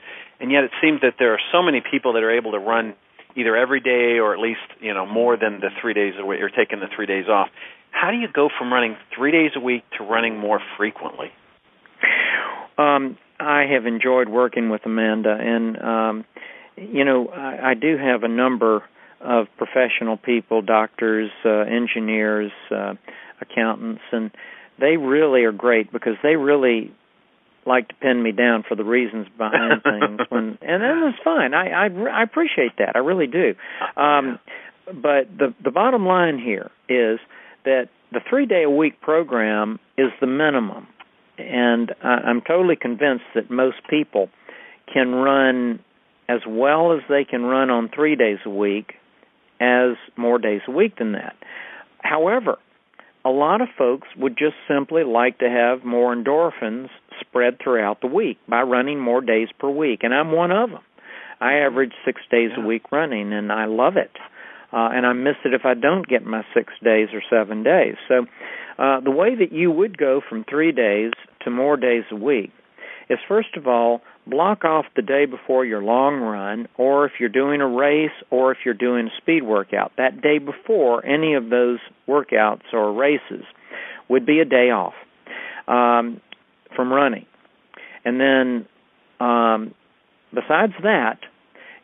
And yet, it seems that there are so many people that are able to run either every day or at least you know more than the three days a week or taking the three days off. How do you go from running three days a week to running more frequently? Um, I have enjoyed working with Amanda, and um, you know, I, I do have a number of professional people, doctors, uh, engineers, uh, accountants, and they really are great because they really like to pin me down for the reasons behind things when and that's fine. I i i appreciate that. I really do. Um but the the bottom line here is that the 3 day a week program is the minimum. And I, i'm totally convinced that most people can run as well as they can run on 3 days a week as more days a week than that however a lot of folks would just simply like to have more endorphins spread throughout the week by running more days per week, and I'm one of them. I average six days a week running, and I love it. uh, and I miss it if I don't get my six days or seven days. So, uh, the way that you would go from three days to more days a week is first of all block off the day before your long run, or if you're doing a race, or if you're doing a speed workout. That day before any of those workouts or races would be a day off um, from running. And then, um, besides that,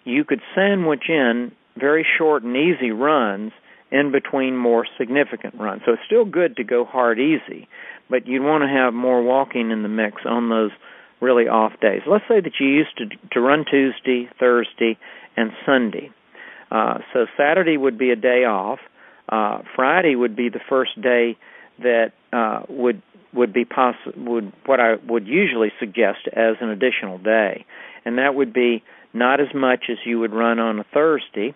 you could sandwich in very short and easy runs in between more significant runs. So it's still good to go hard easy, but you'd want to have more walking in the mix on those really off days. Let's say that you used to to run Tuesday, Thursday, and Sunday. Uh, so Saturday would be a day off. Uh, Friday would be the first day that uh, would would be poss- would what I would usually suggest as an additional day, and that would be not as much as you would run on a Thursday,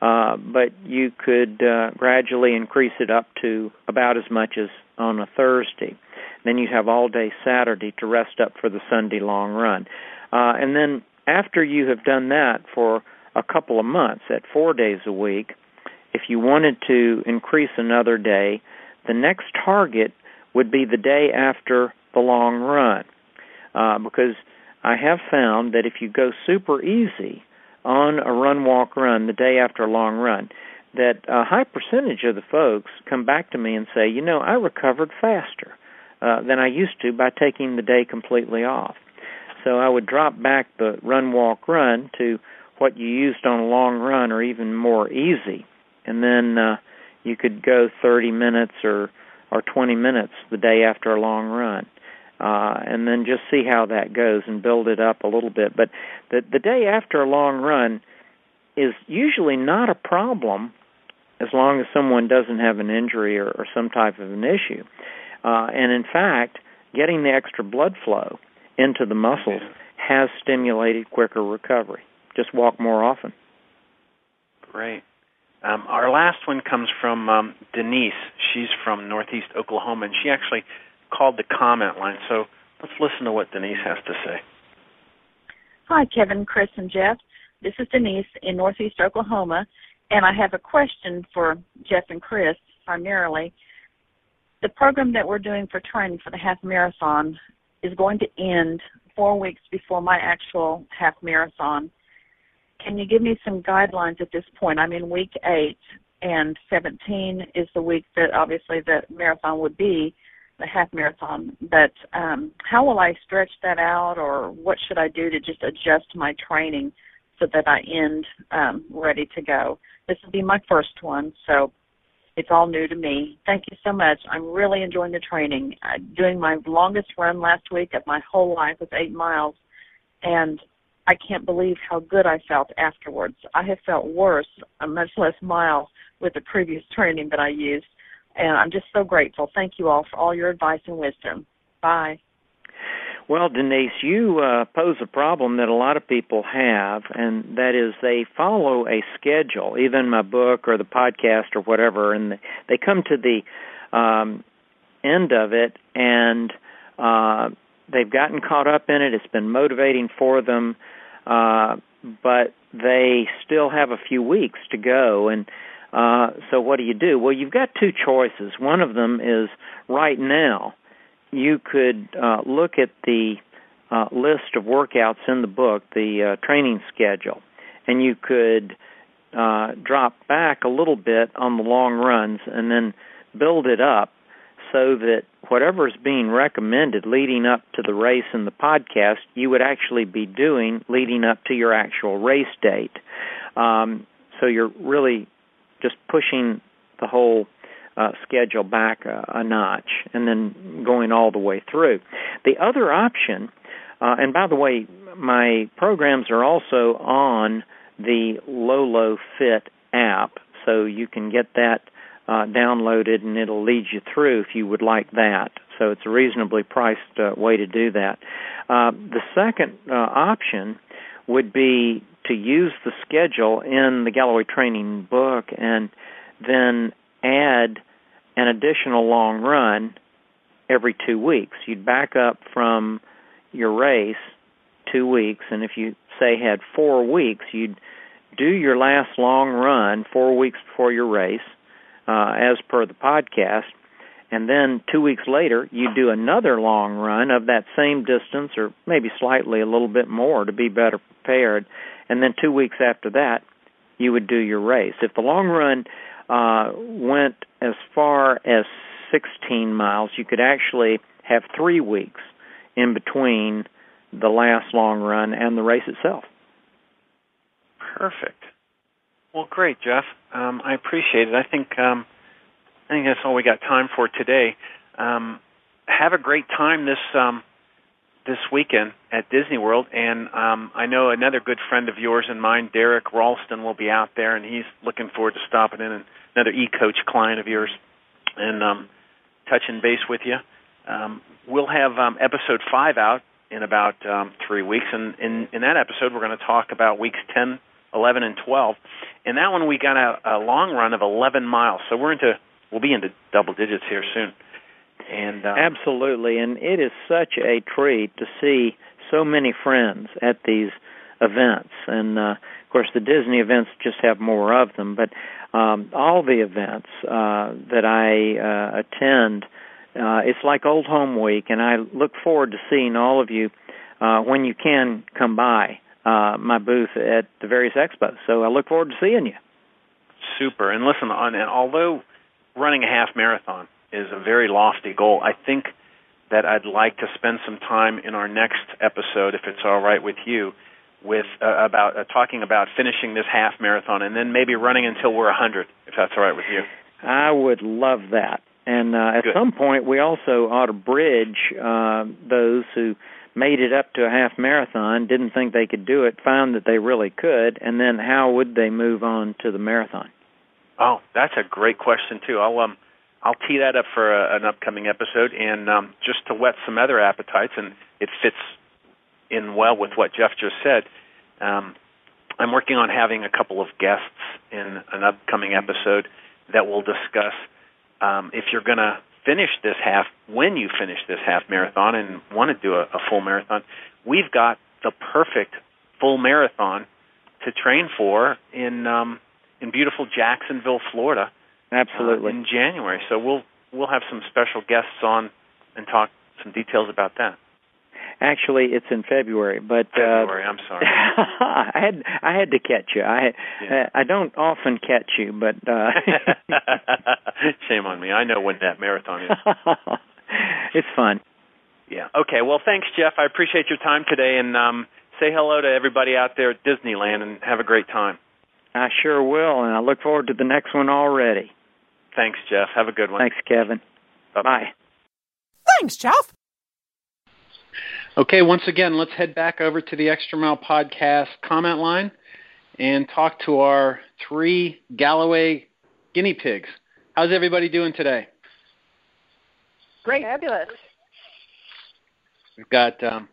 uh, but you could uh, gradually increase it up to about as much as on a Thursday. Then you have all day Saturday to rest up for the Sunday long run. Uh, and then after you have done that for a couple of months at four days a week, if you wanted to increase another day, the next target would be the day after the long run. Uh, because I have found that if you go super easy on a run, walk, run the day after a long run, that a high percentage of the folks come back to me and say, you know, I recovered faster uh, than I used to by taking the day completely off. So I would drop back the run, walk, run to what you used on a long run or even more easy. And then uh, you could go 30 minutes or, or 20 minutes the day after a long run. Uh, and then just see how that goes and build it up a little bit. But the the day after a long run is usually not a problem as long as someone doesn't have an injury or, or some type of an issue. Uh, and in fact, getting the extra blood flow into the muscles has stimulated quicker recovery. Just walk more often. Great. Um, our last one comes from um, Denise. She's from Northeast Oklahoma, and she actually called the comment line. So let's listen to what Denise has to say. Hi, Kevin, Chris, and Jeff. This is Denise in Northeast Oklahoma, and I have a question for Jeff and Chris primarily. The program that we're doing for training for the half marathon is going to end four weeks before my actual half marathon. Can you give me some guidelines at this point? I'm in week eight, and 17 is the week that obviously the marathon would be, the half marathon. But um, how will I stretch that out, or what should I do to just adjust my training so that I end um, ready to go? This will be my first one, so it's all new to me. Thank you so much. I'm really enjoying the training. Uh, doing my longest run last week of my whole life was eight miles, and I can't believe how good I felt afterwards. I have felt worse, a much less mile, with the previous training that I used, and I'm just so grateful. Thank you all for all your advice and wisdom. Bye. Well, Denise, you uh, pose a problem that a lot of people have, and that is they follow a schedule, in my book or the podcast or whatever, and they come to the um, end of it and uh, they've gotten caught up in it. It's been motivating for them, uh, but they still have a few weeks to go. And uh, so, what do you do? Well, you've got two choices. One of them is right now you could uh, look at the uh, list of workouts in the book, the uh, training schedule, and you could uh, drop back a little bit on the long runs and then build it up so that whatever is being recommended leading up to the race in the podcast, you would actually be doing leading up to your actual race date. Um, so you're really just pushing the whole uh, schedule back a, a notch and then going all the way through. The other option, uh, and by the way, my programs are also on the Lolo Fit app, so you can get that uh, downloaded and it'll lead you through if you would like that. So it's a reasonably priced uh, way to do that. Uh, the second uh, option would be to use the schedule in the Galloway Training book and then add an additional long run every two weeks. You'd back up from your race two weeks, and if you say had four weeks, you'd do your last long run four weeks before your race, uh, as per the podcast, and then two weeks later you'd do another long run of that same distance or maybe slightly a little bit more to be better prepared, and then two weeks after that you would do your race. If the long run uh, went as far as 16 miles, you could actually have three weeks in between the last long run and the race itself. Perfect. Well, great, Jeff. Um, I appreciate it. I think um, I think that's all we got time for today. Um, have a great time this um, this weekend at Disney World, and um, I know another good friend of yours and mine, Derek Ralston, will be out there, and he's looking forward to stopping in. And another e-coach client of yours, and um, touching base with you. Um, we'll have um, episode five out in about um, three weeks, and in, in that episode, we're going to talk about weeks ten, eleven, and 12. And that one, we got a, a long run of 11 miles, so we're into we'll be into double digits here soon. And uh, absolutely, and it is such a treat to see so many friends at these events. And uh, of course, the Disney events just have more of them, but um, all the events uh, that I uh, attend, uh, it's like Old Home Week, and I look forward to seeing all of you uh, when you can come by uh, my booth at the various expos. So I look forward to seeing you. Super. And listen, on, and although running a half marathon is a very lofty goal, I think that I'd like to spend some time in our next episode, if it's all right with you, with uh, about uh, talking about finishing this half marathon and then maybe running until we're a 100, if that's all right with you. I would love that. And uh, at Good. some point, we also ought to bridge uh, those who made it up to a half marathon, didn't think they could do it, found that they really could, and then how would they move on to the marathon? Oh, that's a great question too. I'll um I'll tee that up for a, an upcoming episode, and um, just to whet some other appetites, and it fits in well with what Jeff just said. Um, I'm working on having a couple of guests in an upcoming episode that will discuss um, if you're going to finish this half, when you finish this half marathon and want to do a, a full marathon, we've got the perfect full marathon to train for in um, in beautiful Jacksonville, Florida, Absolutely. uh, in January. So we'll we'll have some special guests on and talk some details about that. Actually, it's in February, but February. uh, I'm sorry. I had I had to catch you. I Yeah. I don't often catch you, but uh, Shame on me. I know when that marathon is. it's fun. Yeah. Okay. Well, thanks, Jeff. I appreciate your time today, and um, say hello to everybody out there at Disneyland, and have a great time. I sure will, and I look forward to the next one already. Thanks, Jeff. Have a good one. Thanks, Kevin. Bye-bye. Thanks, Jeff. Okay, once again, let's head back over to the Extra Mile Podcast comment line and talk to our three Galloway guinea pigs. How's everybody doing today? Great. Fabulous. We've got um,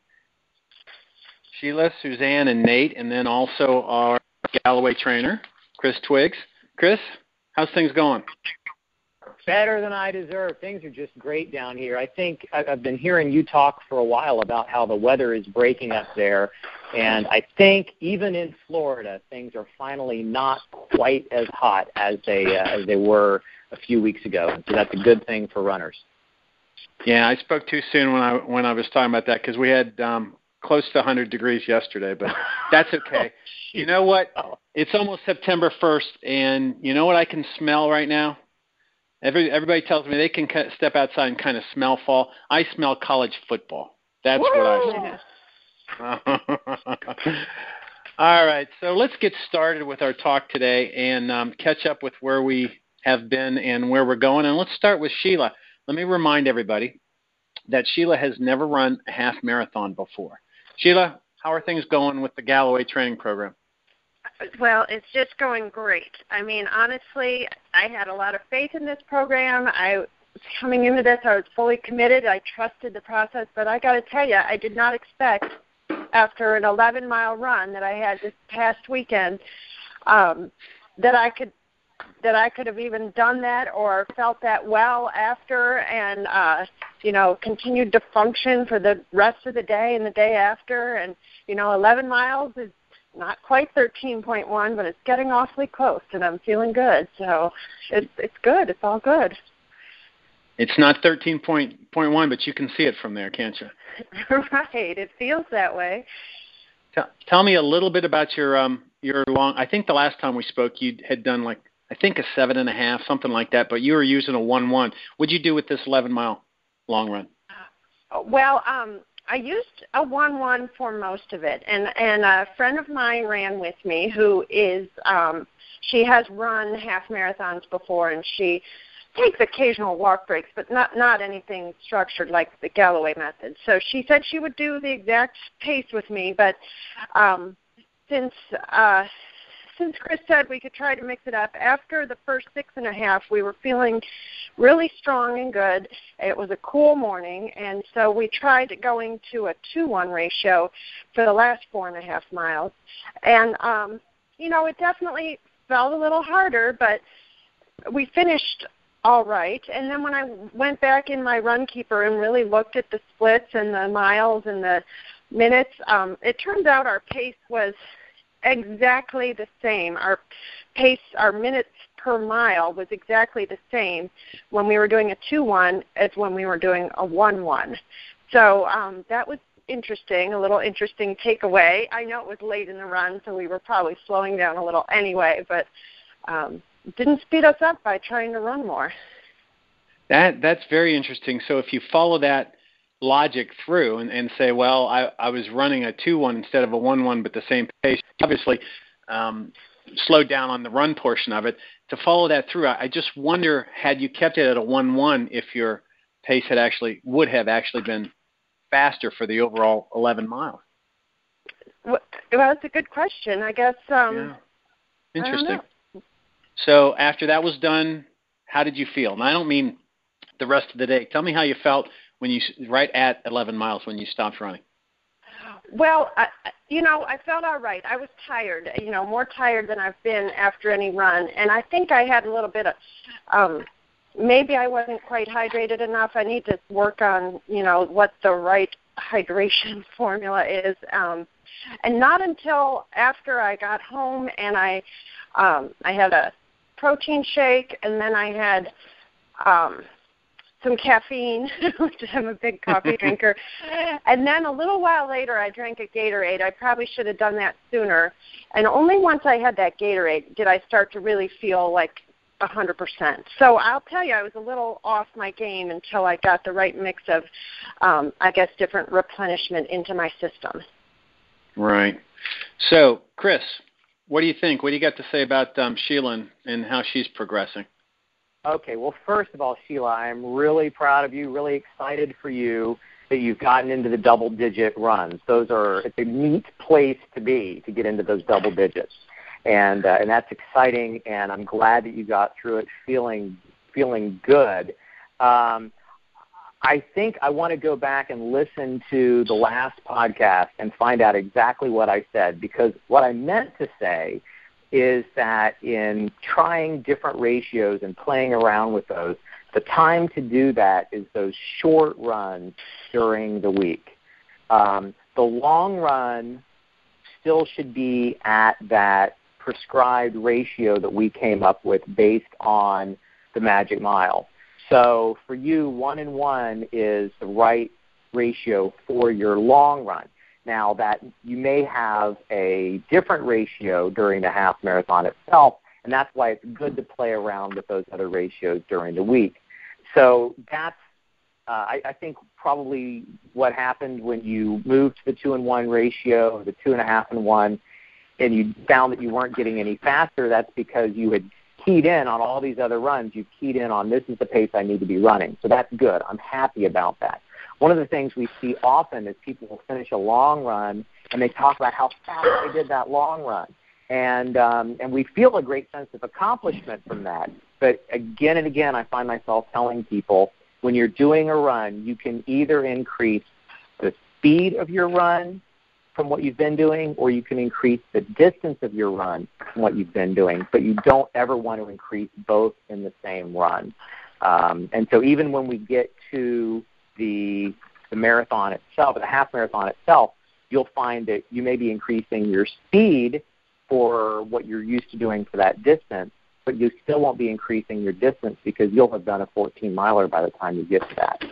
Sheila, Suzanne, and Nate, and then also our Galloway trainer, Chris Twiggs. Chris, how's things going? Better than I deserve. Things are just great down here. I think I've been hearing you talk for a while about how the weather is breaking up there, and I think even in Florida, things are finally not quite as hot as they uh, as they were a few weeks ago. So that's a good thing for runners. Yeah, I spoke too soon when I when I was talking about that because we had um, close to 100 degrees yesterday, but that's okay. you know what? Oh. It's almost September 1st, and you know what I can smell right now? Every everybody tells me they can step outside and kind of smell fall. I smell college football. That's what I smell. All right, so let's get started with our talk today and um, catch up with where we have been and where we're going. And let's start with Sheila. Let me remind everybody that Sheila has never run a half marathon before. Sheila, how are things going with the Galloway training program? Well, it's just going great. I mean, honestly, I had a lot of faith in this program. I coming into this, I was fully committed. I trusted the process, but I got to tell you, I did not expect after an 11 mile run that I had this past weekend um, that I could that I could have even done that or felt that well after and uh you know continued to function for the rest of the day and the day after and you know 11 miles is not quite 13.1, but it's getting awfully close, and I'm feeling good. So it's it's good. It's all good. It's not 13.1, but you can see it from there, can't you? right. It feels that way. Tell, tell me a little bit about your um your long. I think the last time we spoke, you had done like I think a seven and a half, something like that. But you were using a one one. What'd you do with this 11 mile long run? Well, um, I used a one one for most of it, and and a friend of mine ran with me who is um, she has run half marathons before, and she takes occasional walk breaks, but not not anything structured like the Galloway method. So she said she would do the exact pace with me, but um, since uh, since Chris said we could try to mix it up, after the first six and a half, we were feeling really strong and good. It was a cool morning, and so we tried going to a two-one ratio for the last four and a half miles, and um, you know it definitely felt a little harder, but we finished all right. And then when I went back in my RunKeeper and really looked at the splits and the miles and the minutes, um, it turns out our pace was exactly the same. Our pace, our minutes per mile was exactly the same when we were doing a 2 1 as when we were doing a 1 1. So um, that was interesting, a little interesting takeaway. I know it was late in the run, so we were probably slowing down a little anyway, but um, didn't speed us up by trying to run more. That that's very interesting. So if you follow that logic through and, and say, well, I, I was running a two one instead of a one one, but the same pace, obviously um, slowed down on the run portion of it. To follow that through, I, I just wonder had you kept it at a one one, if your pace had actually would have actually been faster for the overall 11 miles. Well, that's a good question. I guess. Um, yeah. Interesting. So after that was done, how did you feel? And I don't mean the rest of the day. Tell me how you felt when you right at 11 miles when you stopped running. Well, I, you know, I felt all right. I was tired, you know, more tired than I've been after any run, and I think I had a little bit of um maybe I wasn't quite hydrated enough. I need to work on, you know, what the right hydration formula is. Um and not until after I got home and I um I had a protein shake, and then I had um, some caffeine, which I'm a big coffee drinker. And then a little while later, I drank a Gatorade. I probably should have done that sooner. And only once I had that Gatorade did I start to really feel like a 100%. So I'll tell you, I was a little off my game until I got the right mix of, um, I guess, different replenishment into my system. Right. So, Chris, what do you think? What do you got to say about um, Sheila and, and how she's progressing? Okay, well, first of all, Sheila, I'm really proud of you, really excited for you that you've gotten into the double digit runs. Those are it's a neat place to be to get into those double digits, and uh, and that's exciting. And I'm glad that you got through it feeling feeling good. Um, I think I want to go back and listen to the last podcast and find out exactly what I said because what I meant to say is that in trying different ratios and playing around with those, the time to do that is those short runs during the week. Um, the long run still should be at that prescribed ratio that we came up with based on the magic mile. So for you, one and one is the right ratio for your long run. Now that you may have a different ratio during the half marathon itself, and that's why it's good to play around with those other ratios during the week. So that's uh, I, I think probably what happened when you moved to the two and one ratio, the two and a half and one, and you found that you weren't getting any faster. That's because you had keyed in on all these other runs. You've keyed in on this is the pace I need to be running. So that's good. I'm happy about that. One of the things we see often is people will finish a long run and they talk about how fast they did that long run. And um, and we feel a great sense of accomplishment from that. But again and again, I find myself telling people when you're doing a run, you can either increase the speed of your run from what you've been doing, or you can increase the distance of your run from what you've been doing. But you don't ever want to increase both in the same run. Um, and so even when we get to the the marathon itself, the half marathon itself, you'll find that you may be increasing your speed for what you're used to doing for that distance, but you still won't be increasing your distance because you'll have done a 14 miler by the time you get to that.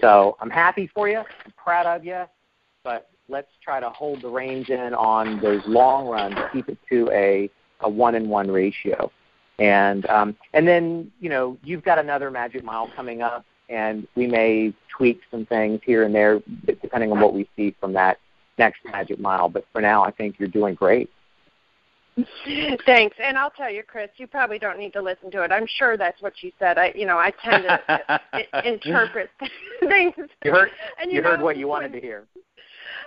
So I'm happy for you. I'm proud of you, but let's try to hold the range in on those long runs. Keep it to a a one in one ratio, and um, and then you know you've got another Magic Mile coming up, and we may tweak some things here and there depending on what we see from that next Magic Mile. But for now, I think you're doing great. Thanks. And I'll tell you, Chris, you probably don't need to listen to it. I'm sure that's what you said. I, you know, I tend to interpret things. You heard. And you, you heard know, what you wanted to hear.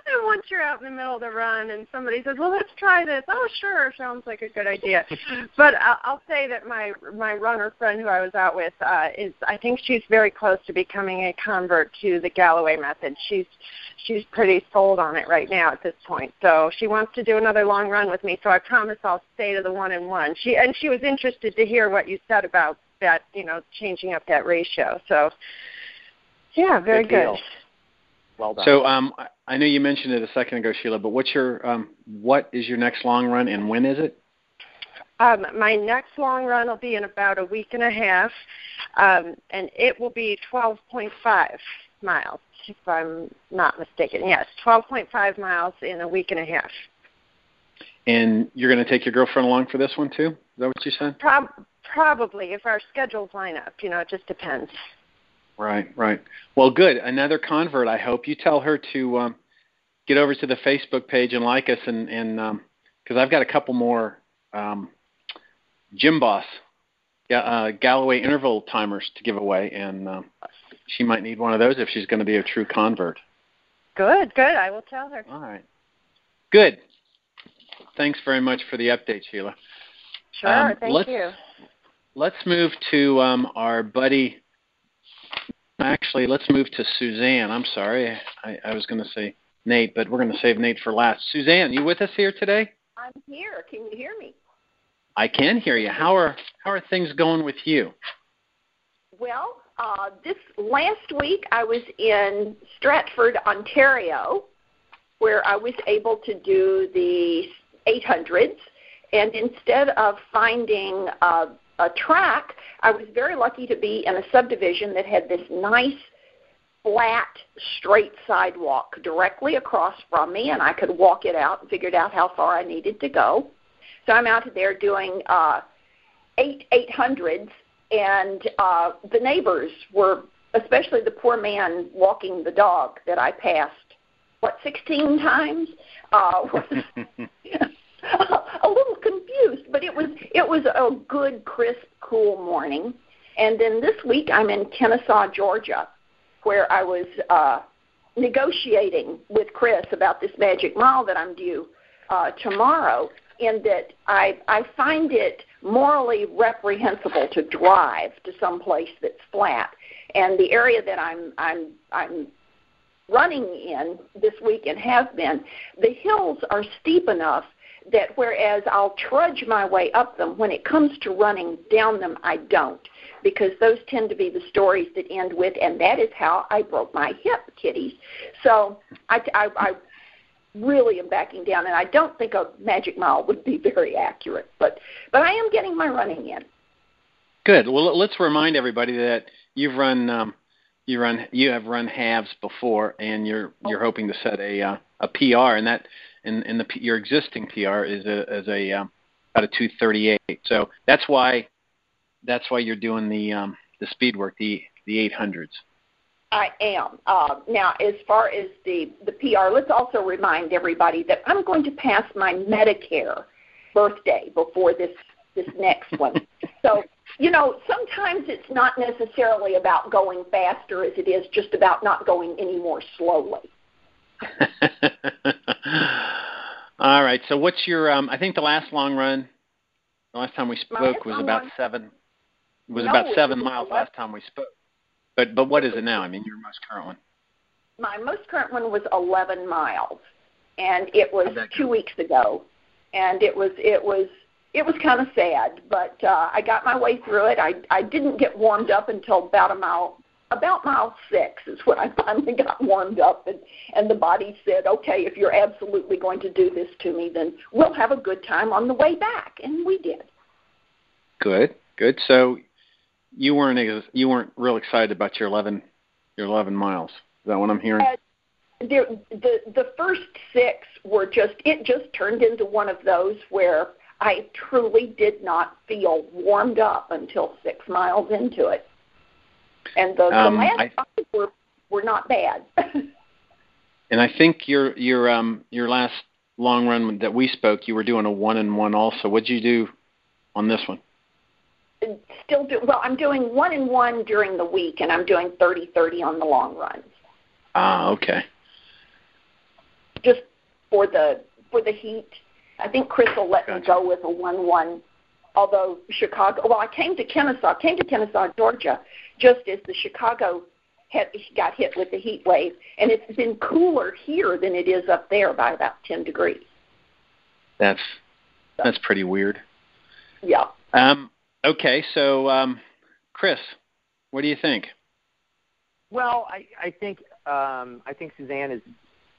And once you're out in the middle of the run and somebody says, "Well, let's try this," oh, sure, sounds like a good idea. but I'll, I'll say that my my runner friend who I was out with uh, is, I think she's very close to becoming a convert to the Galloway method. She's she's pretty sold on it right now at this point. So she wants to do another long run with me. So I promise I'll stay to the one and one. She and she was interested to hear what you said about that, you know, changing up that ratio. So yeah, very Good good. Deal. Well done. So um, I- I know you mentioned it a second ago, Sheila, but what's your um, what is your next long run and when is it? Um, my next long run will be in about a week and a half, um, and it will be 12.5 miles, if I'm not mistaken. Yes, 12.5 miles in a week and a half. And you're going to take your girlfriend along for this one too? Is that what you said? Prob- probably, if our schedules line up. You know, it just depends. Right, right. Well, good. Another convert. I hope you tell her to um, get over to the Facebook page and like us, and and because I've got a couple more um, Gymboss, uh, Galloway interval timers to give away, and um, she might need one of those if she's going to be a true convert. Good, good. I will tell her. All right. Good. Thanks very much for the update, Sheila. Sure, Um, thank let's- you. Let's move to um, our buddy. Actually, let's move to Suzanne. I'm sorry, I, I was going to say Nate, but we're going to save Nate for last. Suzanne, you with us here today? I'm here. Can you hear me? I can hear you. How are how are things going with you? Well, uh, this last week I was in Stratford, Ontario, where I was able to do the 800s. And instead of finding a, a track, I was very lucky to be in a subdivision that had this nice, flat, straight sidewalk directly across from me, and I could walk it out and figured out how far I needed to go. So I'm out there doing uh, eight 800s, and uh, the neighbors were, especially the poor man walking the dog that I passed, what 16 times, uh, was But it was it was a good, crisp, cool morning. And then this week I'm in Kennesaw, Georgia, where I was uh, negotiating with Chris about this magic mile that I'm due uh, tomorrow in that I I find it morally reprehensible to drive to some place that's flat. And the area that I'm I'm I'm running in this week and have been, the hills are steep enough that whereas I'll trudge my way up them, when it comes to running down them, I don't. Because those tend to be the stories that end with, and that is how I broke my hip, kiddies. So I, I, I really am backing down, and I don't think a magic mile would be very accurate, but but I am getting my running in. Good. Well, let's remind everybody that you've run um, you run you have run halves before, and you're you're hoping to set a uh, a PR, and that and, and the your existing PR is a is a um, about a 238. So that's why that's why you're doing the um, the speed work, the the 800s. I am. Uh, now, as far as the, the PR, let's also remind everybody that I'm going to pass my Medicare birthday before this this next one. so, you know, sometimes it's not necessarily about going faster as it is just about not going any more slowly. All right. So what's your? Um, I think the last long run, the last time we spoke was about run- seven. Was No, about seven miles last time we spoke. But but what is it now? I mean, your most current one. My most current one was 11 miles, and it was How'd that go? two weeks ago, and it was it was it was kind of sad, but uh, I got my way through it. I I didn't get warmed up until about a mile about mile six is when I finally got warmed up, and and the body said, "Okay, if you're absolutely going to do this to me, then we'll have a good time on the way back," and we did. Good, good. So you weren't ex- you weren't real excited about your eleven your eleven miles. Is that what I'm hearing? Uh, the the the first six were just it just turned into one of those where I truly did not feel warmed up until six miles into it, and the, Um, the last I- five were were not bad. And I think your your um your last long run that we spoke, you were doing a one and one also. What'd you do on this one? Still do well. I'm doing one and one during the week, and I'm doing thirty thirty on the long runs, Ah, okay. just for the for the heat. I think Chris will let me go with a one one. Although Chicago, well, I came to Kennesaw, came to Kennesaw, Georgia, just as the Chicago had got hit with the heat wave, and it's been cooler here than it is up there by about ten degrees. That's that's pretty weird. Yeah. Um, okay, so um, Chris, what do you think? Well, I, I think um, I think Suzanne is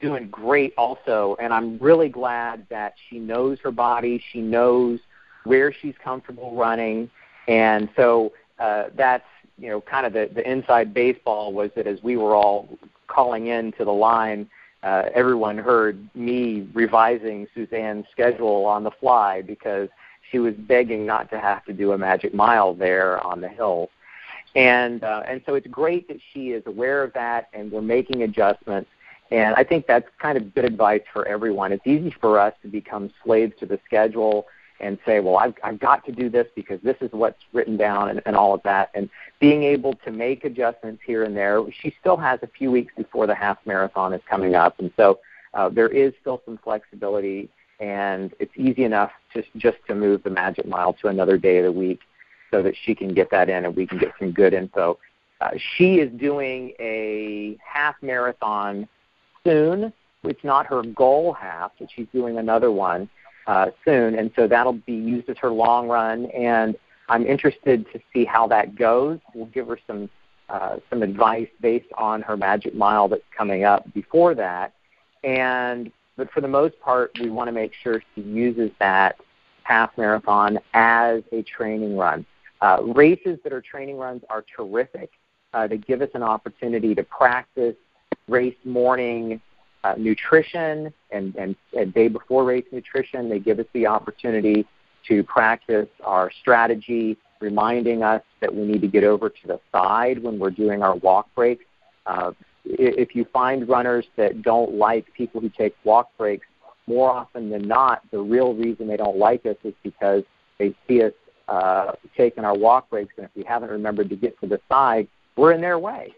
doing great also, and I'm really glad that she knows her body. She knows where she's comfortable running, and so uh, that's you know kind of the, the inside baseball was that as we were all calling in to the line, uh, everyone heard me revising Suzanne's schedule on the fly because she was begging not to have to do a magic mile there on the hill. And uh, and so it's great that she is aware of that, and we're making adjustments. And I think that's kind of good advice for everyone. It's easy for us to become slaves to the schedule and say, well, I've, I've got to do this because this is what's written down and, and all of that. And being able to make adjustments here and there, she still has a few weeks before the half marathon is coming up. And so uh, there is still some flexibility, and it's easy enough just, just to move the magic mile to another day of the week so that she can get that in and we can get some good info. Uh, she is doing a half marathon soon. It's not her goal half, but she's doing another one uh, soon, and so that'll be used as her long run. And I'm interested to see how that goes. We'll give her some uh, some advice based on her magic mile that's coming up before that. And but for the most part, we want to make sure she uses that half marathon as a training run. Uh, races that are training runs are terrific. Uh, they give us an opportunity to practice race morning uh, nutrition and, and, and day before race nutrition. They give us the opportunity to practice our strategy, reminding us that we need to get over to the side when we're doing our walk break. Uh, if you find runners that don't like people who take walk breaks, more often than not, the real reason they don't like us is because they see us uh, taking our walk breaks, and if we haven't remembered to get to the side, we're in their way.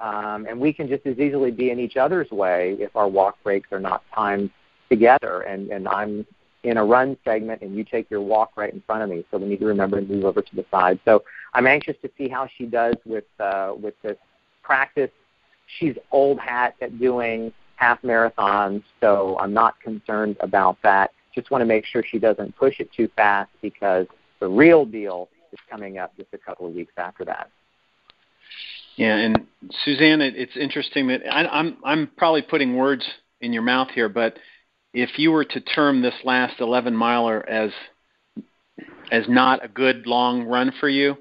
Um, and we can just as easily be in each other's way if our walk breaks are not timed together. And, and I'm in a run segment, and you take your walk right in front of me. So we need to remember to move over to the side. So I'm anxious to see how she does with uh, with this practice. She's old hat at doing half marathons, so I'm not concerned about that. Just want to make sure she doesn't push it too fast because the real deal is coming up just a couple of weeks after that. Yeah, and Suzanne, it, it's interesting that I, I'm I'm probably putting words in your mouth here, but if you were to term this last 11 miler as as not a good long run for you,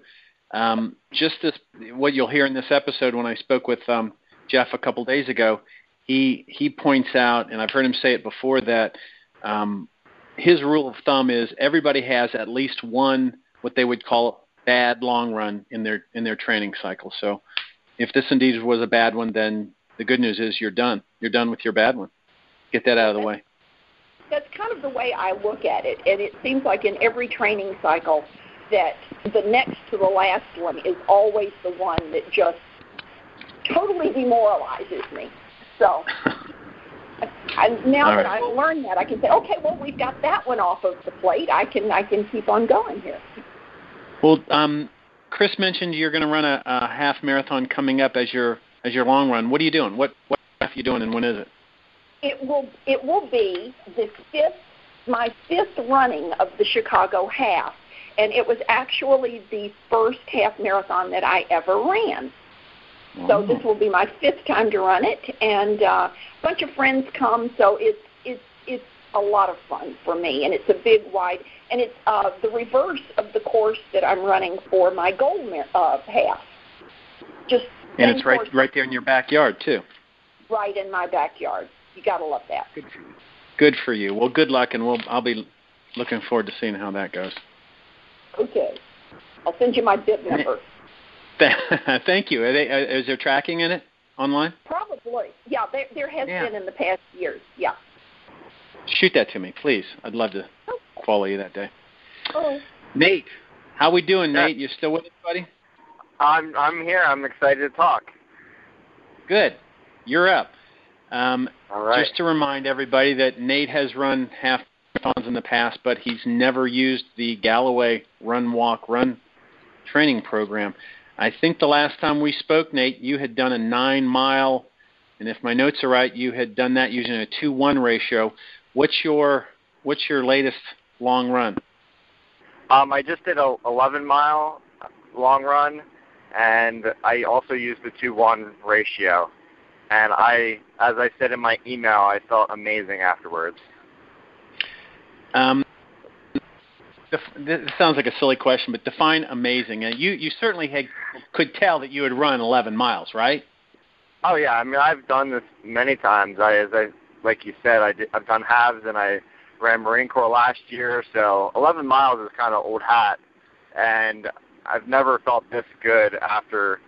um, just this what you'll hear in this episode when I spoke with um, Jeff a couple days ago, he he points out, and I've heard him say it before that um, his rule of thumb is everybody has at least one what they would call bad long run in their in their training cycle. So if this indeed was a bad one, then the good news is you're done. You're done with your bad one. Get that out of the way. That's kind of the way I look at it, and it seems like in every training cycle that the next to the last one is always the one that just totally demoralizes me. So I, now All that right. I've learned that, I can say, okay, well, we've got that one off of the plate. I can I can keep on going here. Well, um, Chris mentioned you're going to run a, a half marathon coming up as your as your long run. What are you doing? What what half are you doing, and when is it? It will it will be the fifth my fifth running of the Chicago half, and it was actually the first half marathon that I ever ran. So this will be my fifth time to run it, and uh, a bunch of friends come. So it's a lot of fun for me, and it's a big wide, and it's uh, the reverse of the course that I'm running for my gold uh, half. Just and it's right right there in your backyard too. Right in my backyard. You gotta love that. Good for you. Good for you. Well, good luck, and we'll I'll be looking forward to seeing how that goes. Okay, I'll send you my bib number. Thank you. They, uh, is there tracking in it online? Probably. Yeah, there, there has yeah. been in the past years. Yeah. Shoot that to me, please. I'd love to follow you that day. Oh. Nate, how we doing, yeah. Nate? You still with us, buddy? I'm I'm here. I'm excited to talk. Good. You're up. Um, All right. Just to remind everybody that Nate has run half marathons in the past, but he's never used the Galloway Run Walk Run training program. I think the last time we spoke, Nate, you had done a nine mile, and if my notes are right, you had done that using a two one ratio. What's your what's your latest long run? Um, I just did a 11 mile long run, and I also used the two one ratio. And I, as I said in my email, I felt amazing afterwards. Um, this sounds like a silly question, but define amazing. And you you certainly had, could tell that you had run 11 miles, right? Oh yeah, I mean I've done this many times. I as I like you said, I did, I've done halves and I ran Marine Corps last year, so 11 miles is kind of old hat, and I've never felt this good after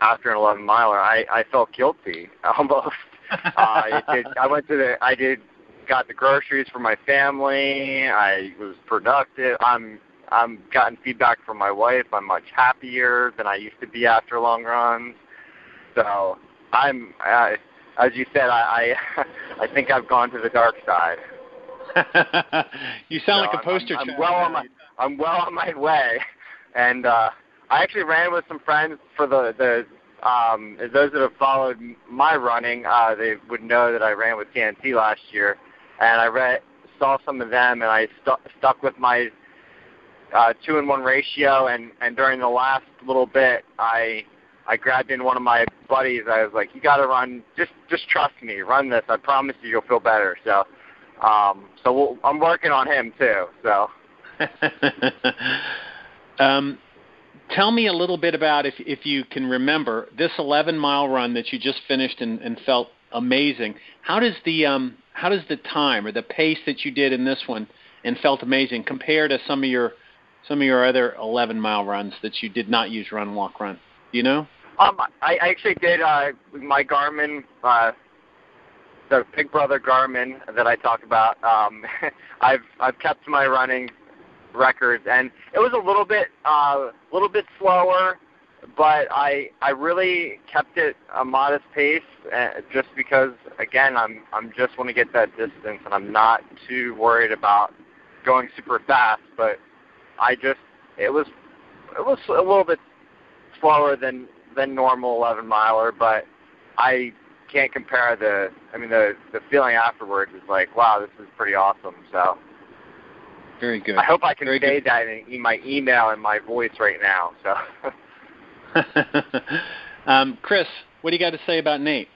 after an 11 miler. I I felt guilty almost. uh, I. I went to the. I did got the groceries for my family. I was productive. I'm I'm gotten feedback from my wife. I'm much happier than I used to be after long runs. So I'm, I, as you said, I I, I think I've gone to the dark side. you sound so like a poster I'm, I'm, child. I'm well on my I'm well on my way, and uh, I actually ran with some friends for the the. Um, those that have followed my running, uh, they would know that I ran with TNT last year, and I read saw some of them, and I stu- stuck with my uh, two and one ratio. And and during the last little bit, I I grabbed in one of my buddies. I was like, "You got to run. Just just trust me. Run this. I promise you, you'll feel better." So um, so we'll, I'm working on him too. So. um, tell me a little bit about if if you can remember this 11 mile run that you just finished and, and felt amazing. How does the um, how does the time or the pace that you did in this one and felt amazing compare to some of your some of your other 11 mile runs that you did not use run walk run? You know? Um, I actually did uh, my Garmin, uh, the Big Brother Garmin that I talk about. Um, I've I've kept my running records, and it was a little bit a uh, little bit slower, but I I really kept it a modest pace, uh, just because again I'm I'm just want to get that distance, and I'm not too worried about going super fast. But I just it was it was a little bit slower than than normal 11 miler, but I can't compare the. I mean, the the feeling afterwards is like, wow, this is pretty awesome. So. Very good. I hope I can Very say good. that in, in my email and my voice right now. So. um, Chris, what do you got to say about Nate?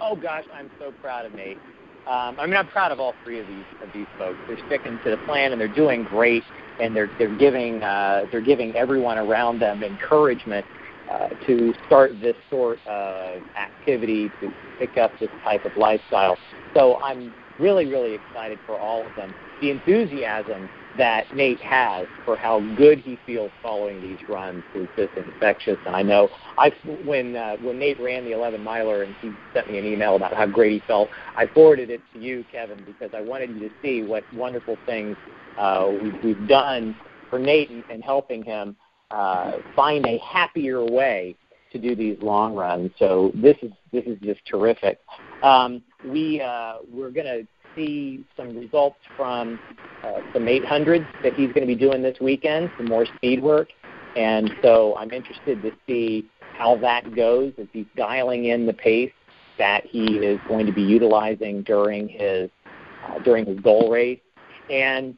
Oh gosh, I'm so proud of Nate. Um, I mean, I'm proud of all three of these of these folks. They're sticking to the plan and they're doing great, and they're they're giving uh, they're giving everyone around them encouragement uh, to start this sort of activity to pick up this type of lifestyle. So I'm really really excited for all of them. The enthusiasm that Nate has for how good he feels following these runs is just infectious. And I know I when uh, when Nate ran the 11 miler and he sent me an email about how great he felt, I forwarded it to you, Kevin, because I wanted you to see what wonderful things uh, we've, we've done for Nate and, helping him uh, find a happier way to do these long runs. So this is this is just terrific. Um, we uh, we're going to see some results from uh, some 800s that he's going to be doing this weekend, some more speed work. And so I'm interested to see how that goes as he's dialing in the pace that he is going to be utilizing during his uh, during his goal race. And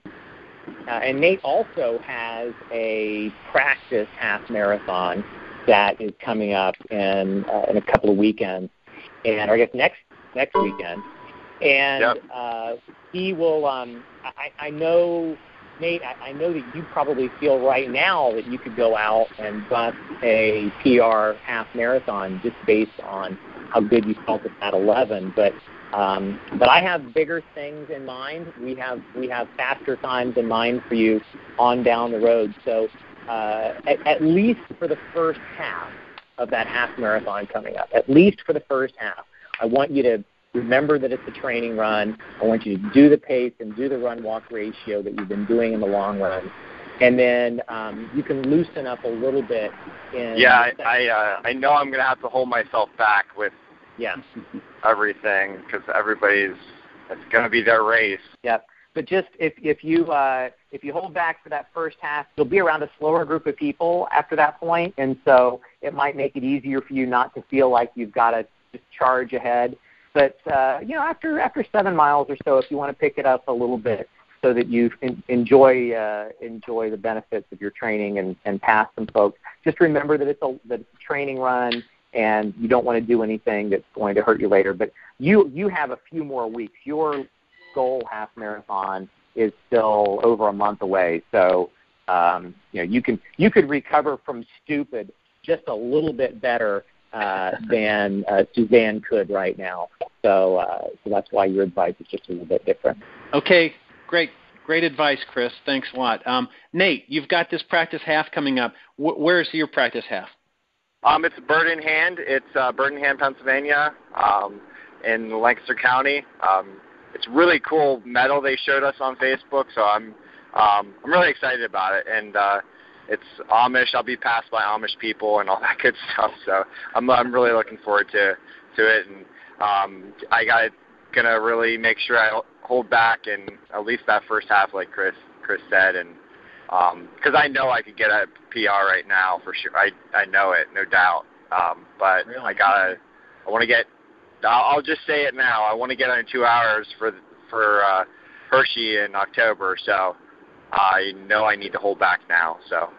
uh, and Nate also has a practice half marathon that is coming up in uh, in a couple of weekends, and or I guess next next weekend, and Yep. uh, he will. Um, I, I know, Nate. I, I know that you probably feel right now that you could go out and bust a PR half marathon just based on how good you felt at that 11, but. Um, but I have bigger things in mind. We have we have faster times in mind for you on down the road. So uh, at, at least for the first half of that half marathon coming up, at least for the first half, I want you to remember that it's a training run. I want you to do the pace and do the run walk ratio that you've been doing in the long run. And then um, you can loosen up a little bit in Yeah, I I, uh, I know I'm gonna have to hold myself back with yeah. everything because everybody's it's gonna be their race. Yep. But just if if you uh, if you hold back for that first half, you'll be around a slower group of people after that point, and so it might make it easier for you not to feel like you've got to just charge ahead. But uh, you know, after after seven miles or so, if you want to pick it up a little bit, so that you en- enjoy uh, enjoy the benefits of your training and, and pass some folks, just remember that it's a that it's a training run, and you don't want to do anything that's going to hurt you later. But you you have a few more weeks. Your goal half marathon is still over a month away. So um, you know you can you could recover from stupid just a little bit better uh, than uh, Suzanne could right now. So uh, so that's why your advice is just a little bit different. Okay, great, great advice, Chris. Thanks a lot. Um, Nate, you've got this practice half coming up. Wh- where's your practice half? Um, it's Bird in Hand. It's uh, Bird in Hand, Pennsylvania, um, in Lancaster County. Um, it's really cool medal they showed us on Facebook, so I'm um, I'm really excited about it. And uh, it's Amish. I'll be passed by Amish people and all that good stuff. So I'm I'm really looking forward to to it. And um, I got gonna really make sure I hold back in at least that first half, like Chris Chris said, and because I know I could get a PR right now for sure. I I know it, no doubt. Um, but I gotta. I want to get. I'll, I'll just say it now. I want to get under two hours for for uh, Hershey in October. So I know I need to hold back now. So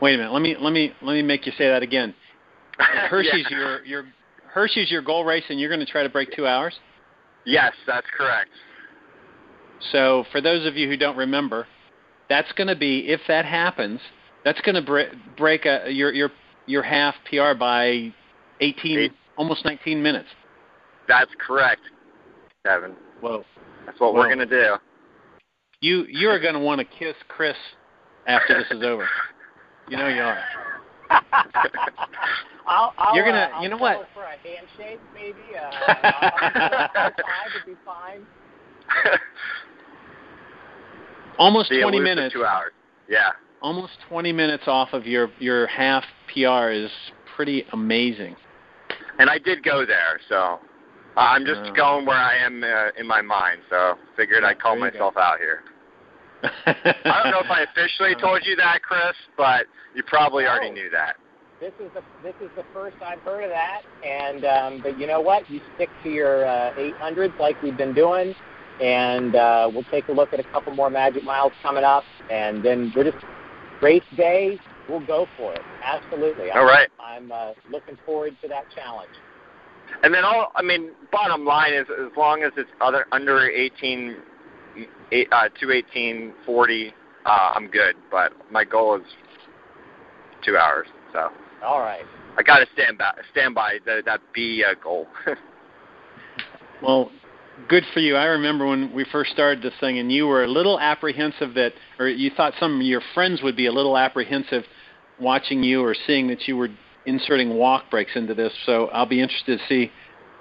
Wait a minute. Let me let me let me make you say that again. Hershey's Yeah. your your Hershey's your goal race, and you're going to try to break two hours. yes, that's correct. So for those of you who don't remember, that's going to be if that happens, that's going to bre- break a, your your your half PR by 18, Eight. almost 19 minutes. That's correct, Kevin. Whoa. That's what Whoa. we're gonna do. You you are going to want to kiss Chris after this is over. You know you are. I'll, I'll, You're gonna- uh, I'll you know what? For a handshake, maybe. Uh, I'll, I'll, would be fine. Almost Be 20 minutes. Two hours. Yeah. Almost 20 minutes off of your your half PR is pretty amazing. And I did go there, so uh, I'm just Oh. going where I am uh, in my mind. So figured I'd call There you myself out here. I don't know if I officially told you that, Chris, but you probably already knew that. This is the this is the first I've heard of that, and um, but you know what? You stick to your uh, 800s like we've been doing, and uh, we'll take a look at a couple more Magic Miles coming up, and then we're just race day. We'll go for it. Absolutely. All right. I'm uh, looking forward to that challenge. And then all I mean, bottom line is as long as it's other under 18, eight, uh, two eighteen forty, uh, I'm good. But my goal is two hours, so All right. I got to stand by stand by the, that B uh, goal. Well, good for you. I remember when we first started this thing, and you were a little apprehensive that, or you thought some of your friends would be a little apprehensive watching you or seeing that you were inserting walk breaks into this. So I'll be interested to see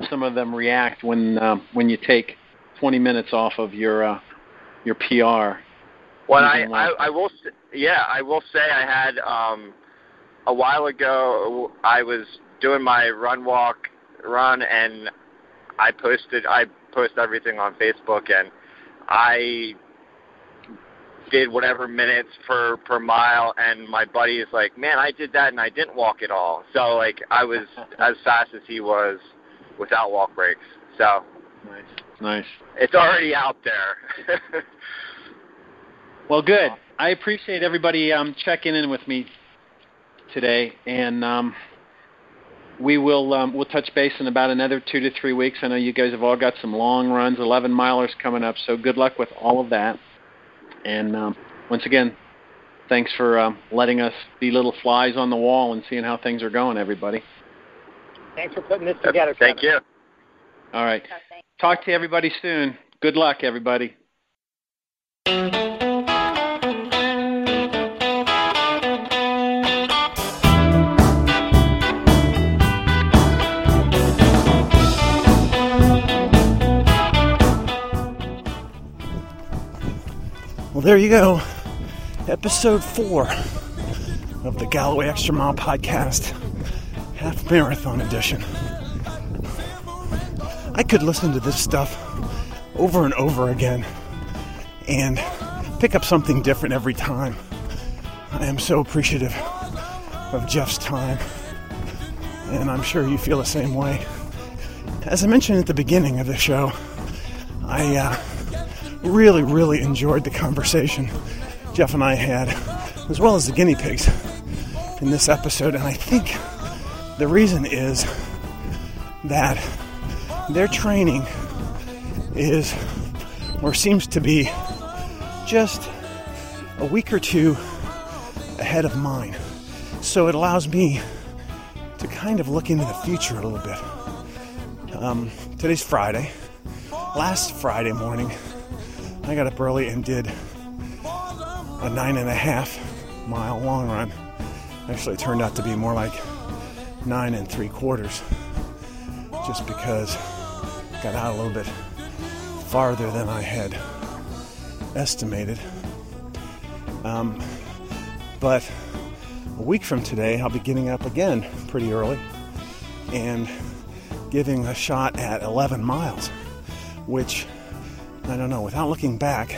some of them react when um, when you take 20 minutes off of your uh, your PR. Well, I, I, I will, yeah, I will say I had um, a while ago. I was doing my run walk run, and I posted, I post everything on Facebook, and I did whatever minutes per per mile, and my buddy is like, "Man, I did that, and I didn't walk at all." So like, I was as fast as he was without walk breaks. So Nice. Nice. it's already out there. Well, good. I appreciate everybody um, checking in with me today, and um, we will um, we'll touch base in about another two to three weeks. I know you guys have all got some long runs, 11 milers coming up, so good luck with all of that. And um, once again, thanks for um, letting us be little flies on the wall and seeing how things are going, everybody. Thanks for putting this together. Thank Kevin. you. All right. Talk to everybody soon. Good luck, everybody. Well, there you go. Episode four of the Galloway Extra Mile podcast, half marathon edition. I could listen to this stuff over and over again and pick up something different every time. I am so appreciative of Jeff's time, and I'm sure you feel the same way. As I mentioned at the beginning of the show, I uh, really, really enjoyed the conversation Jeff and I had, as well as the guinea pigs in this episode. And I think the reason is that their training is, or seems to be, just a week or two ahead of mine. So it allows me to kind of look into the future a little bit. Um, today's Friday. Last Friday morning, I got up early and did a nine and a half mile long run. Actually, turned out to be more like nine and three quarters, just because I got out a little bit farther than I had estimated. Um, but a week from today, I'll be getting up again pretty early and giving a shot at 11 miles, which I don't know, without looking back,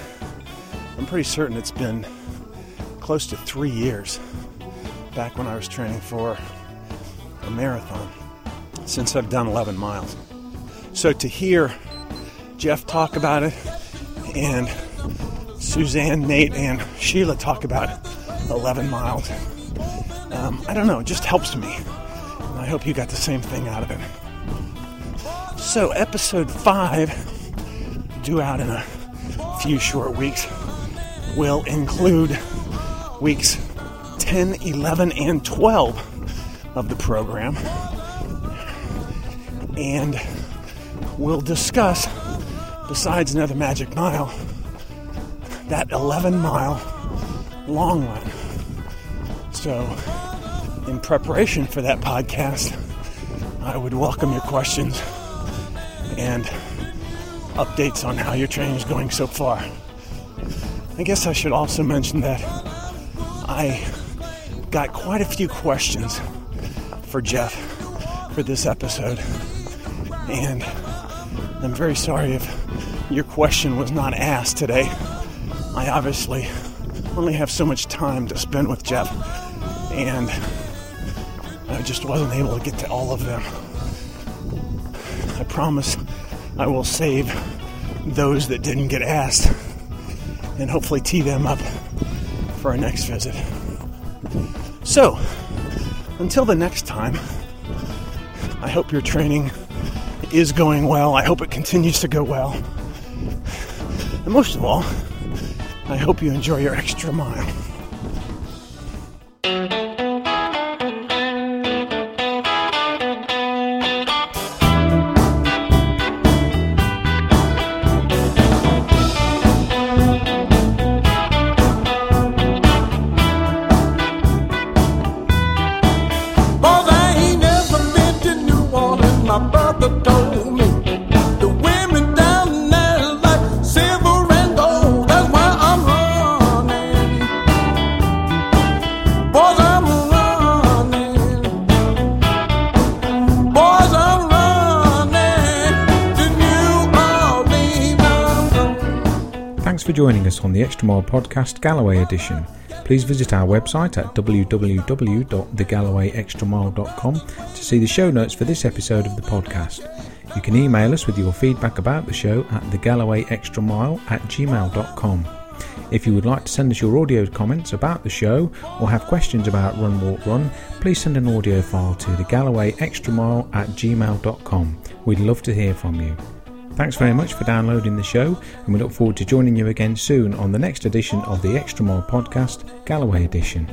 I'm pretty certain it's been close to three years back when I was training for a marathon since I've done 11 miles. So to hear Jeff talk about it and Suzanne, Nate, and Sheila talk about it, 11 miles, um, I don't know, it just helps me. I hope you got the same thing out of it. So, episode five, due out in a few short weeks, will include weeks 10, 11, and 12 of the program. And we'll discuss, besides another magic mile, that 11 mile long run. So, in preparation for that podcast, I would welcome your questions and updates on how your training is going so far. I guess I should also mention that I got quite a few questions for Jeff for this episode, and I'm very sorry if your question was not asked today. I obviously only have so much time to spend with Jeff, and I just wasn't able to get to all of them. I promise I will save those that didn't get asked and hopefully tee them up for our next visit. So, until the next time, I hope your training is going well. I hope it continues to go well. And most of all, I hope you enjoy your extra mile. Us on the Extra Mile Podcast Galloway edition. Please visit our website at www.thegallowayextramile.com to see the show notes for this episode of the podcast. You can email us with your feedback about the show at thegallowayextramile at gmail.com. If you would like to send us your audio comments about the show or have questions about Run Walk Run, please send an audio file to thegallowayextramile Galloway Extra Mile at gmail.com. We'd love to hear from you. Thanks very much for downloading the show, and we look forward to joining you again soon on the next edition of the Extra Mile Podcast, Galloway Edition.